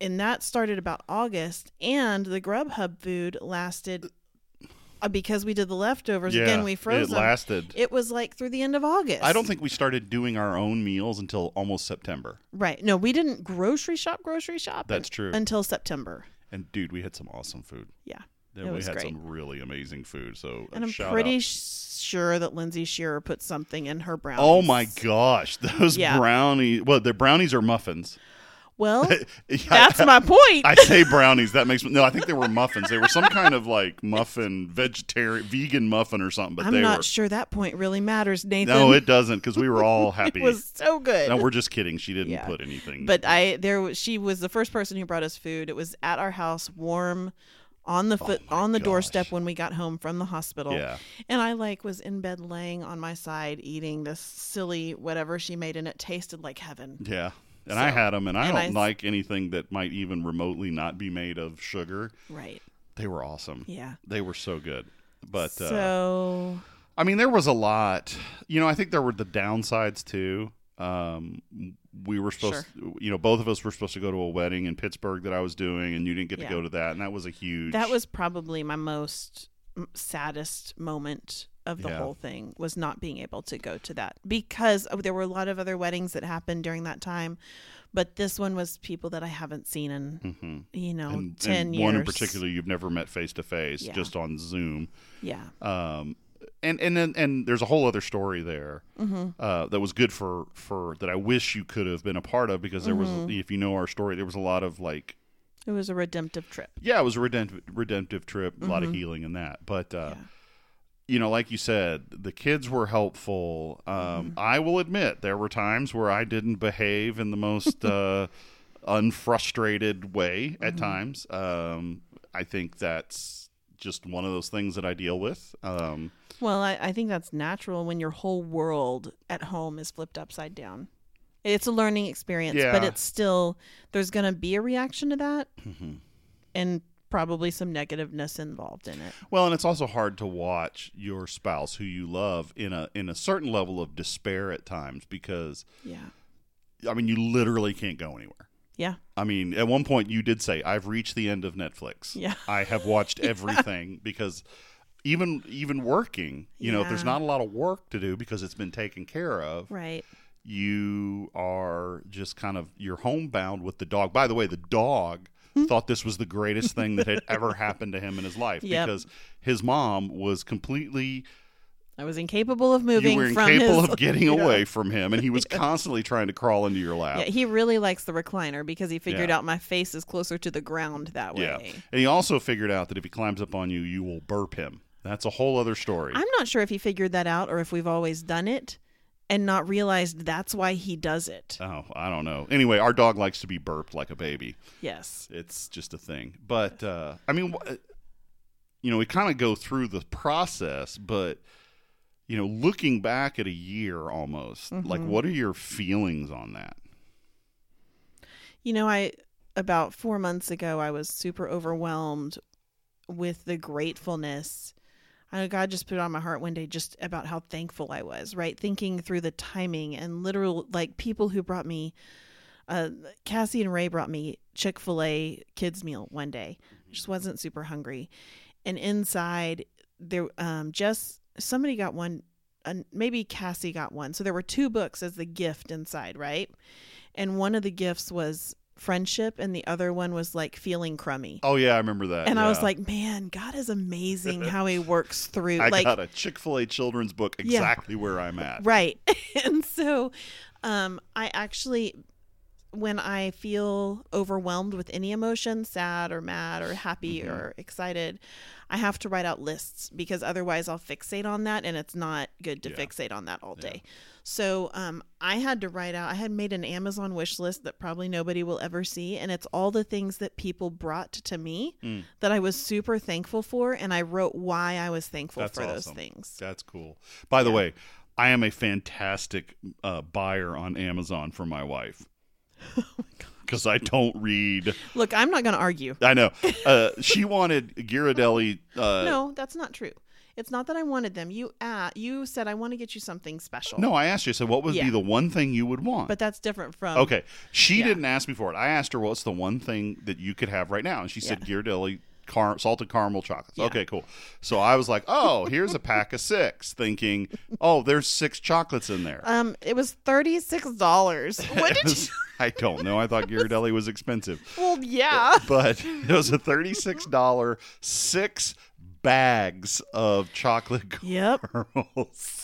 and that started about August. And the Grubhub food lasted uh, because we did the leftovers yeah, again. We froze it them. lasted. It was like through the end of August. I don't think we started doing our own meals until almost September. right. No, we didn't grocery shop. Grocery shop. That's un- true. Until September. And dude, we had some awesome food. Yeah. Then It we had great. some really amazing food. So And I'm pretty out. sure that Lindsay Shearer put something in her brownies. Oh my gosh, those Yeah. brownies! Well, the brownies are muffins. Well, Yeah, that's my point. I say brownies. That makes me no. I think they were muffins. They were some kind of like muffin, vegetarian, vegan muffin or something. But I'm they not were. sure that point really matters, Nathan. No, it doesn't because we were all happy. It was so good. no, we're just kidding. She didn't Yeah. put anything. but I there was- she was the first person who brought us food. It was at our house, warm, on the oh foot Oh on the doorstep when we got home from the hospital. yeah, And I like was in bed laying on my side eating this silly whatever she made, and it tasted like heaven. yeah. And I had them, and I and don't I like anything that might even remotely not be made of sugar. Right. They were awesome. Yeah. They were so good. But uh, so I mean, there was a lot. You know, I think there were the downsides too. Um, we were supposed, you know, both of us were supposed to go to a wedding in Pittsburgh that I was doing, and you didn't get Yeah. to go to that, and that was a huge. that was probably my most saddest moment of the Yeah. whole thing was not being able to go to that because oh, there were a lot of other weddings that happened during that time but this one was people that i haven't seen in Mhm. you know and, 10 and years one in particular you've never met face to face, just on Zoom. yeah Um, and and then and there's a whole other story there Mm-hmm. uh, that was good for for that I wish you could have been a part of because there Mm-hmm. was if you know our story there was a lot of like it was a redemptive trip yeah it was a redemptive redemptive trip a lot of healing in that but uh, Mm-hmm. Yeah. You know like you said the kids were helpful um, Mm-hmm. I will admit there were times where I didn't behave in the most uh, unfrustrated way at Mm-hmm. times um, I think that's just one of those things that I deal with um, well I, I think that's natural when your whole world at home is flipped upside down it's a learning experience but it's still there's going to be a reaction to that Mm-hmm. and probably some negativeness involved in it Well, and it's also hard to watch your spouse who you love in a in a certain level of despair at times because yeah I mean you literally can't go anywhere. yeah I mean, at one point you did say, "I've reached the end of Netflix. Yeah. I have watched everything because even even working, you know, if there's not a lot of work to do because it's been taken care of, right you are just kind of you're homebound with the dog. By the way, the dog. thought this was the greatest thing that had ever happened to him in his life Yep. because his mom was completely I was incapable of moving you were from incapable his, of getting Yeah. away from him and he was constantly trying to crawl into your lap. Yeah, he really likes the recliner because he figured Yeah. out my face is closer to the ground that way. Yeah. And he also figured out that if he climbs up on you, you will burp him. That's a whole other story. I'm not sure if he figured that out or if we've always done it and not realized that's why he does it. oh, I don't know. Anyway, our dog likes to be burped like a baby. Yes. It's just a thing. But uh, I mean, you know, we kind of go through the process, but you know, looking back at a year almost, like what are your feelings on that? You know, I about 4 months ago I was super overwhelmed with the gratefulness. I God just put it on my heart one day just about how thankful I was, right? Thinking through the timing and literal like people who brought me uh Cassie and Ray brought me Chick-fil-A kids meal one day. I just wasn't super hungry. And inside there um just somebody got one uh, maybe Cassie got one. So there were two books as the gift inside, right? And one of the gifts was friendship and the other one was like feeling crummy. Oh yeah, I remember that. And I was like, man, God is amazing how he works through I like got a Chick Fil A children's book Yeah. exactly where I'm at. right. and so um I actually when I feel overwhelmed with any emotion, sad or mad or happy Mm-hmm. or excited, I have to write out lists because otherwise I'll fixate on that and it's not good to Yeah. fixate on that all day. So um, I had to write out, I had made an Amazon wish list that probably nobody will ever see. And it's all the things that people brought to me Mm. that I was super thankful for. And I wrote why I was thankful That's for those things. That's cool. By the way, I am a fantastic uh, buyer on Amazon for my wife. Oh Because I don't read. Look, I'm not going to argue. I know. Uh, she wanted Ghirardelli. Uh, no, that's not true. It's not that I wanted them. You uh, you said I want to get you something special. No, I asked you. I said, what would Yeah. be the one thing you would want? but that's different from okay. She Yeah. didn't ask me for it. I asked her, what's the one thing that you could have right now? And she said, Ghirardelli car- salted caramel chocolates. Yeah. Okay, cool. So I was like, oh, here's a pack of six, thinking, oh, there's six chocolates in there. Um, it was thirty six dollars. What did you? I don't know. I thought Ghirardelli was expensive. Well, yeah. but it was a $36 six bags of chocolate Yep.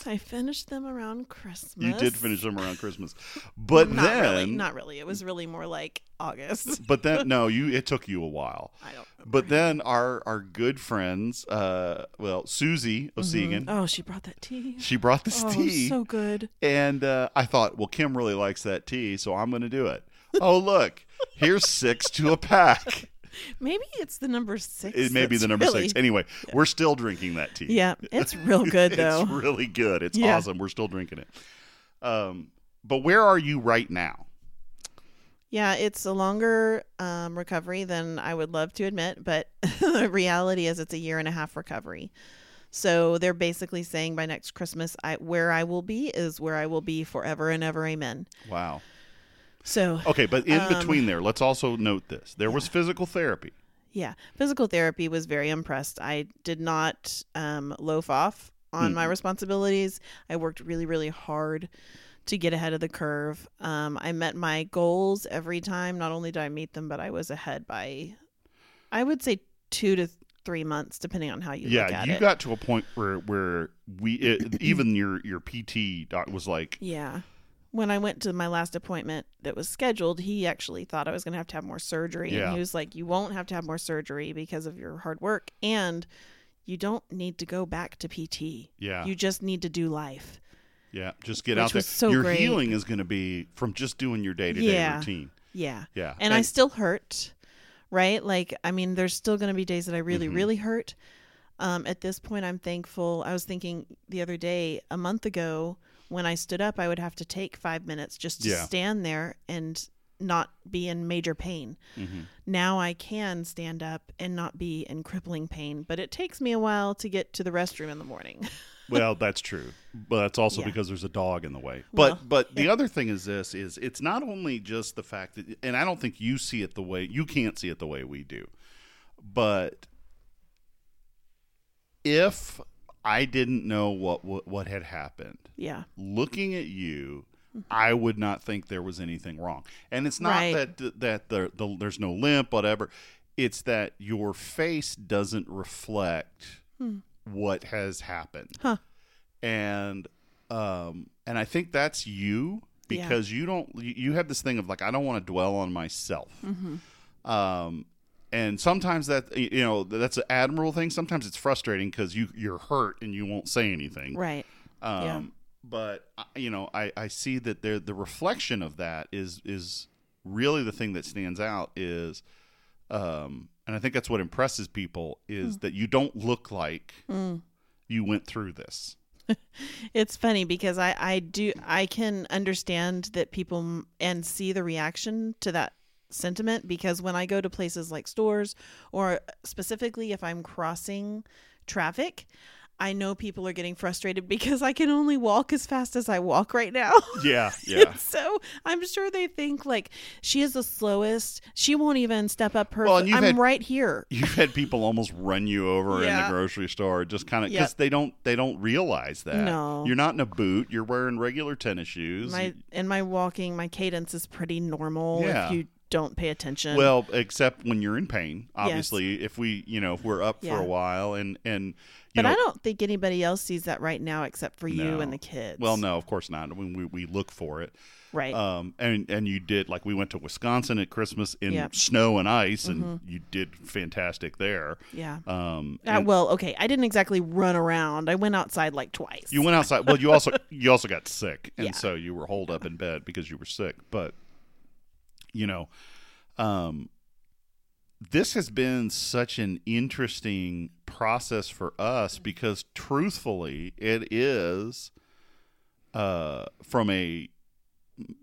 I finished them around Christmas. You did finish them around Christmas. But Not then really. Not really. It was really more like August. but then no, you it took you a while. I don't. But then our our good friends, uh, well, Susie Osegan, Oh, she brought that tea. she brought this Oh, tea, so good. and uh, I thought, well, Kim really likes that tea, so I'm going to do it. Oh, look, here's six to a pack. Maybe it's the number six. It may be the number really- six. Anyway, we're still drinking that tea. Yeah, it's real good though. it's really good. It's Yeah. awesome. We're still drinking it. Um, but where are you right now? Yeah, it's a longer um, recovery than I would love to admit, but the reality is it's a year and a half recovery. So they're basically saying by next Christmas, I where I will be is where I will be forever and ever. Amen. Wow. So Okay, but in Um, between there, let's also note this: there was physical therapy. yeah, physical therapy was very impressed. I did not um, loaf off on my responsibilities. I worked really, really hard to get ahead of the curve. Um, I met my goals every time. Not only did I meet them, but I was ahead by, I would say, two to three months, depending on how you look Yeah, you it. got to a point where where we it, even your your PT doc was like, yeah. When I went to my last appointment that was scheduled, he actually thought I was going to have to have more surgery. Yeah. And he was like, You won't have to have more surgery because of your hard work. And you don't need to go back to PT. yeah, You just need to do life. yeah, just get Which out there. so your great. healing is going to be from just doing your day to day routine. Yeah. Yeah, And, I still hurt, right? Like, I mean, there's still going to be days that I really, Mhm. really hurt. Um, at this point, I'm thankful. I was thinking the other day, a month ago, when I stood up, I would have to take five minutes just to Yeah. stand there and not be in major pain. Mhm. Now I can stand up and not be in crippling pain, but it takes me a while to get to the restroom in the morning. Well, that's true, but that's also Yeah. because there's a dog in the way. Well, But but the other thing is this: is it's not only just the fact that, and I don't think you see it the way you can't see it the way we do, but if I didn't know what what, what had happened, yeah. looking at you. I would not think there was anything wrong, and it's not Right. that that the, the there's no limp, whatever. It's that your face doesn't reflect what has happened Huh. and um and i think that's you Yeah. because you don't you you have this thing of like i don't want to dwell on myself um and sometimes that you know that's an admirable thing sometimes it's frustrating because you you're hurt and you won't say anything Right. um yeah. but uh, you know i i see that there the reflection of that is is really the thing that stands out is um and i think that's what impresses people is Hmm. that you don't look like you went through this It's funny because I I do I can understand that people m- and see the reaction to that sentiment because when I go to places like stores or specifically if I'm crossing traffic, I know people are getting frustrated because I can only walk as fast as I walk right now. yeah yeah so I'm sure they think like she is the slowest. She won't even step up her. Well, and I'm had- right here. you've had people almost run you over in the grocery store just kind of Yep. because they don't they don't realize that No. you're not in a boot you're wearing regular tennis shoes My and my walking, my cadence is pretty normal Yeah. if you don't pay attention. well except when you're in pain obviously if we you know if we're up for a while and and you but know I don't think anybody else sees that right now except for you and the kids. well no of course not when we, we look for it right? um and and you did like we went to wisconsin at christmas in Yep. Mm-hmm. snow and ice and you did fantastic there yeah. um Uh, well, okay. I didn't exactly run around. I went outside like twice. you went outside well you also you also got sick and Yeah. so you were holed up in bed because you were sick but you know um this has been such an interesting process for us because truthfully it is uh from a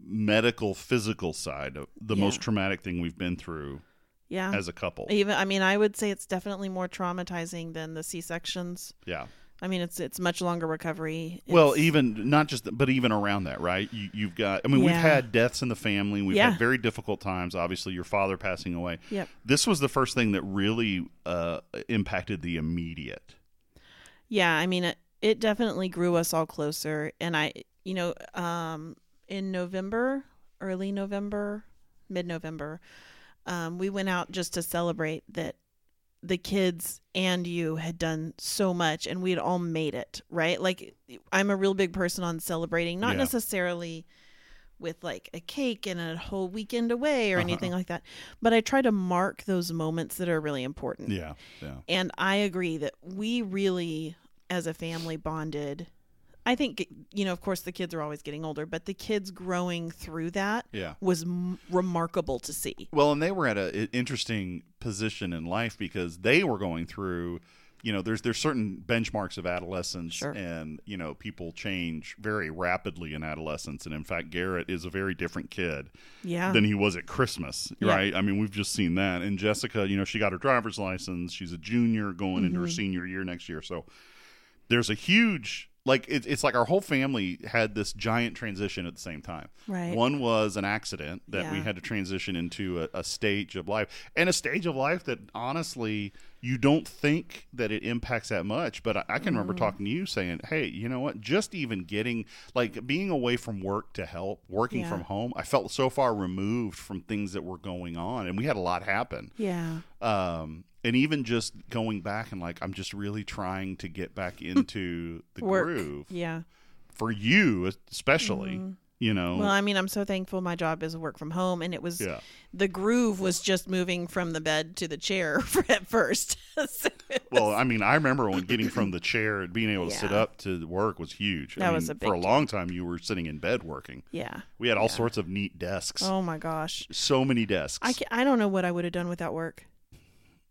medical physical side of the Yeah. most traumatic thing we've been through yeah. as a couple Even I mean, I would say it's definitely more traumatizing than the C sections. yeah I mean, it's it's much longer recovery. Well, even not just, but even around that, right? You, you've got. I mean, we've had deaths in the family. We've Yeah. had very difficult times. Obviously, your father passing away. Yep. This was the first thing that really uh, impacted the immediate. Yeah, I mean, it, it definitely grew us all closer. And I, you know, um, in November, early November, mid November, um, we went out just to celebrate that the kids and you had done so much and we had all made it, right? Like, I'm a real big person on celebrating, not Yeah. necessarily with like a cake and a whole weekend away Uh-huh. or anything like that. But I try to mark those moments that are really important. Yeah, yeah, And I agree that we really, as a family, bonded. I think, you know, of course, the kids are always getting older, but the kids growing through that yeah. was m- remarkable to see. Well, and they were at an interesting position in life because they were going through, you know, there's there's certain benchmarks of adolescence, Sure. and you know, people change very rapidly in adolescence, and in fact, Garrett is a very different kid Yeah. than he was at Christmas, Yeah. right? I mean, we've just seen that. And Jessica, you know, she got her driver's license. She's a junior going into her Mm-hmm. senior year next year, so there's a huge like it, it's like our whole family had this giant transition at the same time. Right. One was an accident that we had to transition into a, a stage of life, and a stage of life that honestly you don't think that it impacts that much. But I, I can Mm. remember talking to you saying, "Hey, you know what? Just even getting like being away from work to help, working Yeah. from home, I felt so far removed from things that were going on, and we had a lot happen." yeah. um, and even just going back and like I'm just really trying to get back into the Work. groove Yeah. for you especially you know Well, I mean, I'm so thankful my job is work from home, and it was yeah the groove was just moving from the bed to the chair for, at first. So well I mean I remember when getting from the chair and being able to sit up to work was huge I That mean, was a for a long time you were sitting in bed working yeah. we had all sorts of neat desks Oh my gosh, so many desks I can, I don't know what I would have done without work.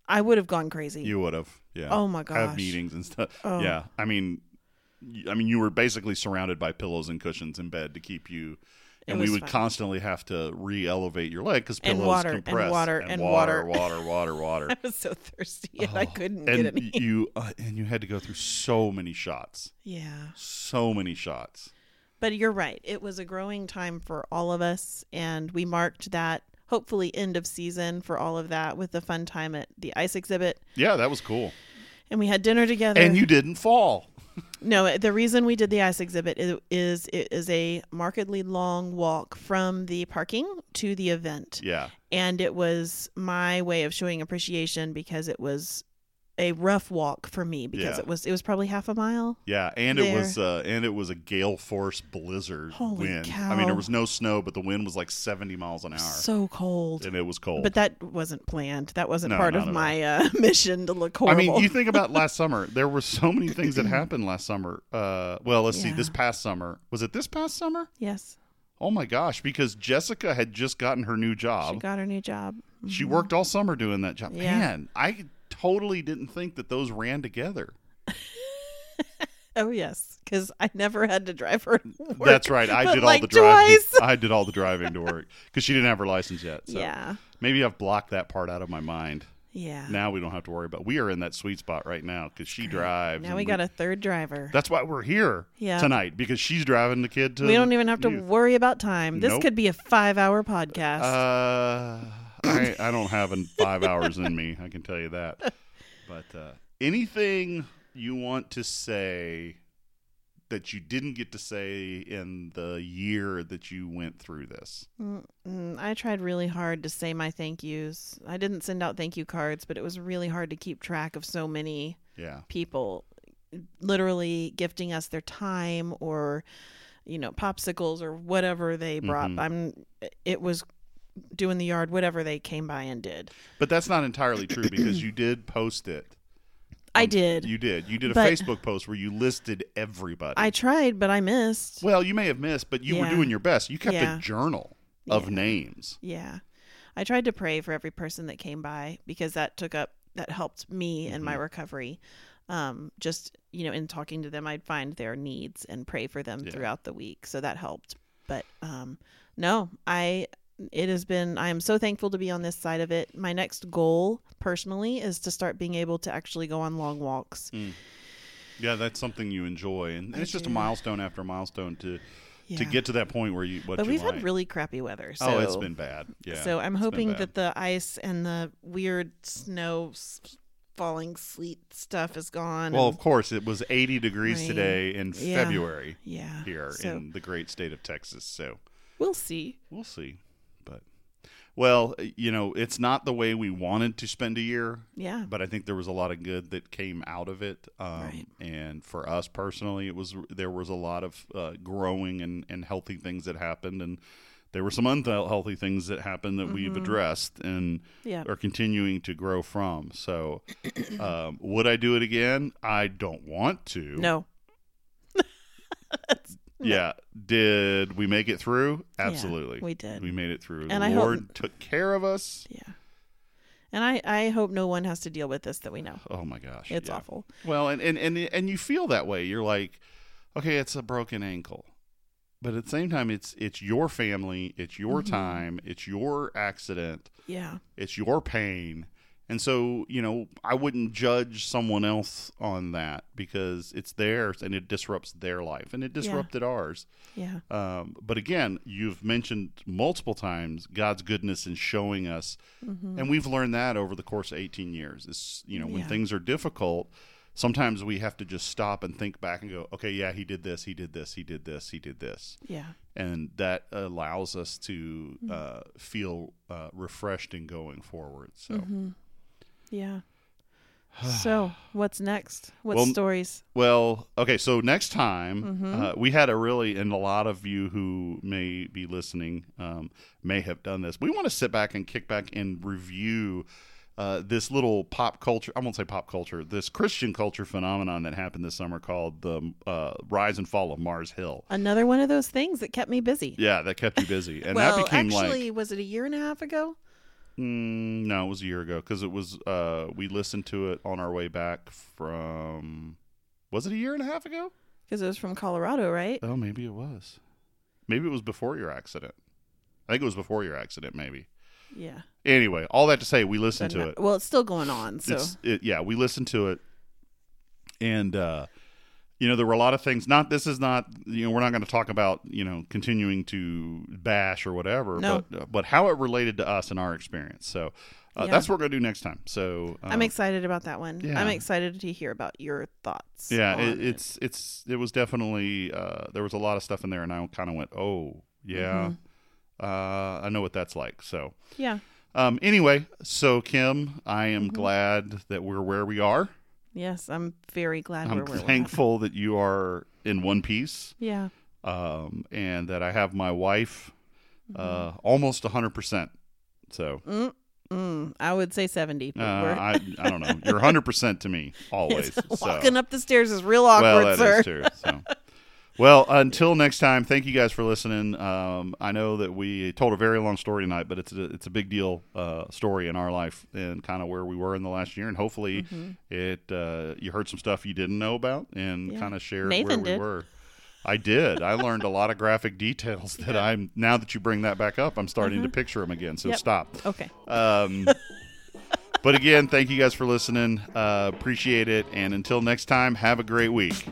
I would have gone crazy. you would have yeah Oh my have gosh. meetings and stuff Oh. yeah I mean I mean you were basically surrounded by pillows and cushions in bed to keep you and we would fun. constantly have to re-elevate your leg because And pillows water, and water, and water, water. water, water, water. I was so thirsty and I couldn't Oh, and get any. you uh, and you had to go through so many shots, yeah. so many shots. But you're right. It was a growing time for all of us, and we marked that hopefully end of season for all of that with the fun time at the ice exhibit. Yeah, that was cool. And we had dinner together. And you didn't fall. No, the reason we did the ice exhibit is, is it is a markedly long walk from the parking to the event. Yeah, And it was my way of showing appreciation because it was a rough walk for me because Yeah. it was it was probably half a mile. yeah, and it was uh, and it was a gale force blizzard Holy wind. cow. I mean, there was no snow, but the wind was like seventy miles an hour, So cold. and it was cold. But that wasn't planned. That wasn't No, part of my uh, mission to look horrible. I mean, you think about last summer. There were so many things that happened last summer. Uh, well, let's see. This past summer was it? This past summer? yes, Oh my gosh! Because Jessica had just gotten her new job. she got her new job. She worked all summer doing that job. Yeah. Man, I totally didn't think that those ran together. Oh yes, because I never had to drive her. to work, That's right. I but did like all the driving. I did all the driving to work because she didn't have her license yet. So Yeah, maybe I've blocked that part out of my mind. yeah. Now we don't have to worry about. We are in that sweet spot right now because she drives. now and we got a third driver. That's why we're here Yeah. tonight because she's driving the kid to. we don't even have to youth. worry about time. This Nope. could be a five-hour podcast. Uh, I I don't have an five hours in me. I can tell you that. But uh, anything you want to say that you didn't get to say in the year that you went through this? Mm, I tried really hard to say my thank yous. I didn't send out thank you cards, but it was really hard to keep track of so many Yeah. people literally gifting us their time or you know popsicles or whatever they brought. Mhm. I'm it was doing the yard whatever they came by and did. But that's not entirely true because you did post it. I did. You did. You did a But- Facebook post where you listed everybody. I tried, but I missed. well, you may have missed, but you were Yeah. doing your best. You kept Yeah. a journal of names. Yeah. I tried to pray for every person that came by because that took up that helped me in Mm-hmm. my recovery. Um, just you know, in talking to them, I'd find their needs and pray for them Yeah. throughout the week. So that helped. But um, no, I it has been I am so thankful to be on this side of it. My next goal personally is to start being able to actually go on long walks. Mm. Yeah, that's something you enjoy, and it's just a milestone after milestone to to get to that point where you. What But you we've like. had really crappy weather. So oh, it's been bad. Yeah. so I'm hoping that the ice and the weird snow s- falling sleet stuff is gone. Well, of course, it was 80 degrees Rain. today in Yeah. February yeah. here So in the great state of Texas. So we'll see. we'll see. Well, you know, it's not the way we wanted to spend a year, Yeah. but I think there was a lot of good that came out of it. Um, Right. And for us personally, it was there was a lot of uh, growing and, and healthy things that happened, and there were some unhealthy things that happened that we've addressed and Yeah. are continuing to grow from. So, um, would I do it again? I don't want to. No. Yeah. Did we make it through? Absolutely. we did. We made it through. And the I hope- took care of us. Yeah. And I, I hope no one has to deal with this that we know. Oh my gosh. It's yeah. awful. Well, and, and and and you feel that way. You're like, okay, it's a broken ankle. But at the same time it's it's your family, it's your Mm-hmm. time, it's your accident, Yeah. it's your pain. And so, you know, I wouldn't judge someone else on that because it's theirs and it disrupts their life and it disrupted ours. Yeah. Um, but again, you've mentioned multiple times God's goodness in showing us, and we've learned that over the course of 18 years. Is you know when Yeah. things are difficult, sometimes we have to just stop and think back and go, okay, yeah, he did this, he did this, he did this, he did this, Yeah. and that allows us to uh, feel uh, refreshed in going forward. So. Mm-hmm. Yeah. So, what's next? What Well, stories? Well, okay, so next time Mm-hmm. uh, we had a really, and a lot of you who may be listening um, may have done this. We want to sit back and kick back and review uh, this little pop culture. I won't say pop culture. This Christian culture phenomenon that happened this summer called the uh, rise and fall of Mars Hill. Another one of those things that kept me busy. Yeah, that kept you busy, and well, that became actually, like was it a year and a half ago? Mm, no, it was a year ago because it was. Uh, we listened to it on our way back from. Was it a year and a half ago? Because it was from Colorado, right? Oh, maybe it was. Maybe it was before your accident. I think it was before your accident, maybe. Yeah. Anyway, all that to say, we listened But to no- it. Well, it's still going on. So, It's, it. Yeah, we listened to it, and uh, you know there were a lot of things. Not this is not you know we're not going to talk about you know continuing to bash or whatever, No. but but how it related to us and our experience. So uh, Yeah. that's what we're going to do next time. So uh, I'm excited about that one. yeah. I'm excited to hear about your thoughts. Yeah, it, it's it's it was definitely uh, there was a lot of stuff in there, and I kind of went, oh yeah, Mm-hmm. uh, I know what that's like. So Yeah. um, anyway, so Kim, I am Mm-hmm. glad that we're where we are. Yes, I'm very glad I'm thankful that you are in one piece. Yeah. um, and that I have my wife uh, almost hundred percent. So Mm, mm, I would say 70. But uh, I I don't know. You're hundred percent to me always. so. walking up the stairs is real awkward, well, that sir. is true. So. Well, until next time, thank you guys for listening. Um, I know that we told a very long story tonight, but it's a, it's a big deal uh, story in our life and kind of where we were in the last year. And hopefully, it uh, you heard some stuff you didn't know about and Mm-hmm. Yeah. kind of shared Nathan where we did. were. I did. I learned a lot of graphic details that I'm now that you bring that back up, I'm starting to picture them again. So Mm-hmm. Yep. stop. Okay. Um, but again, thank you guys for listening. Uh, appreciate it. And until next time, have a great week.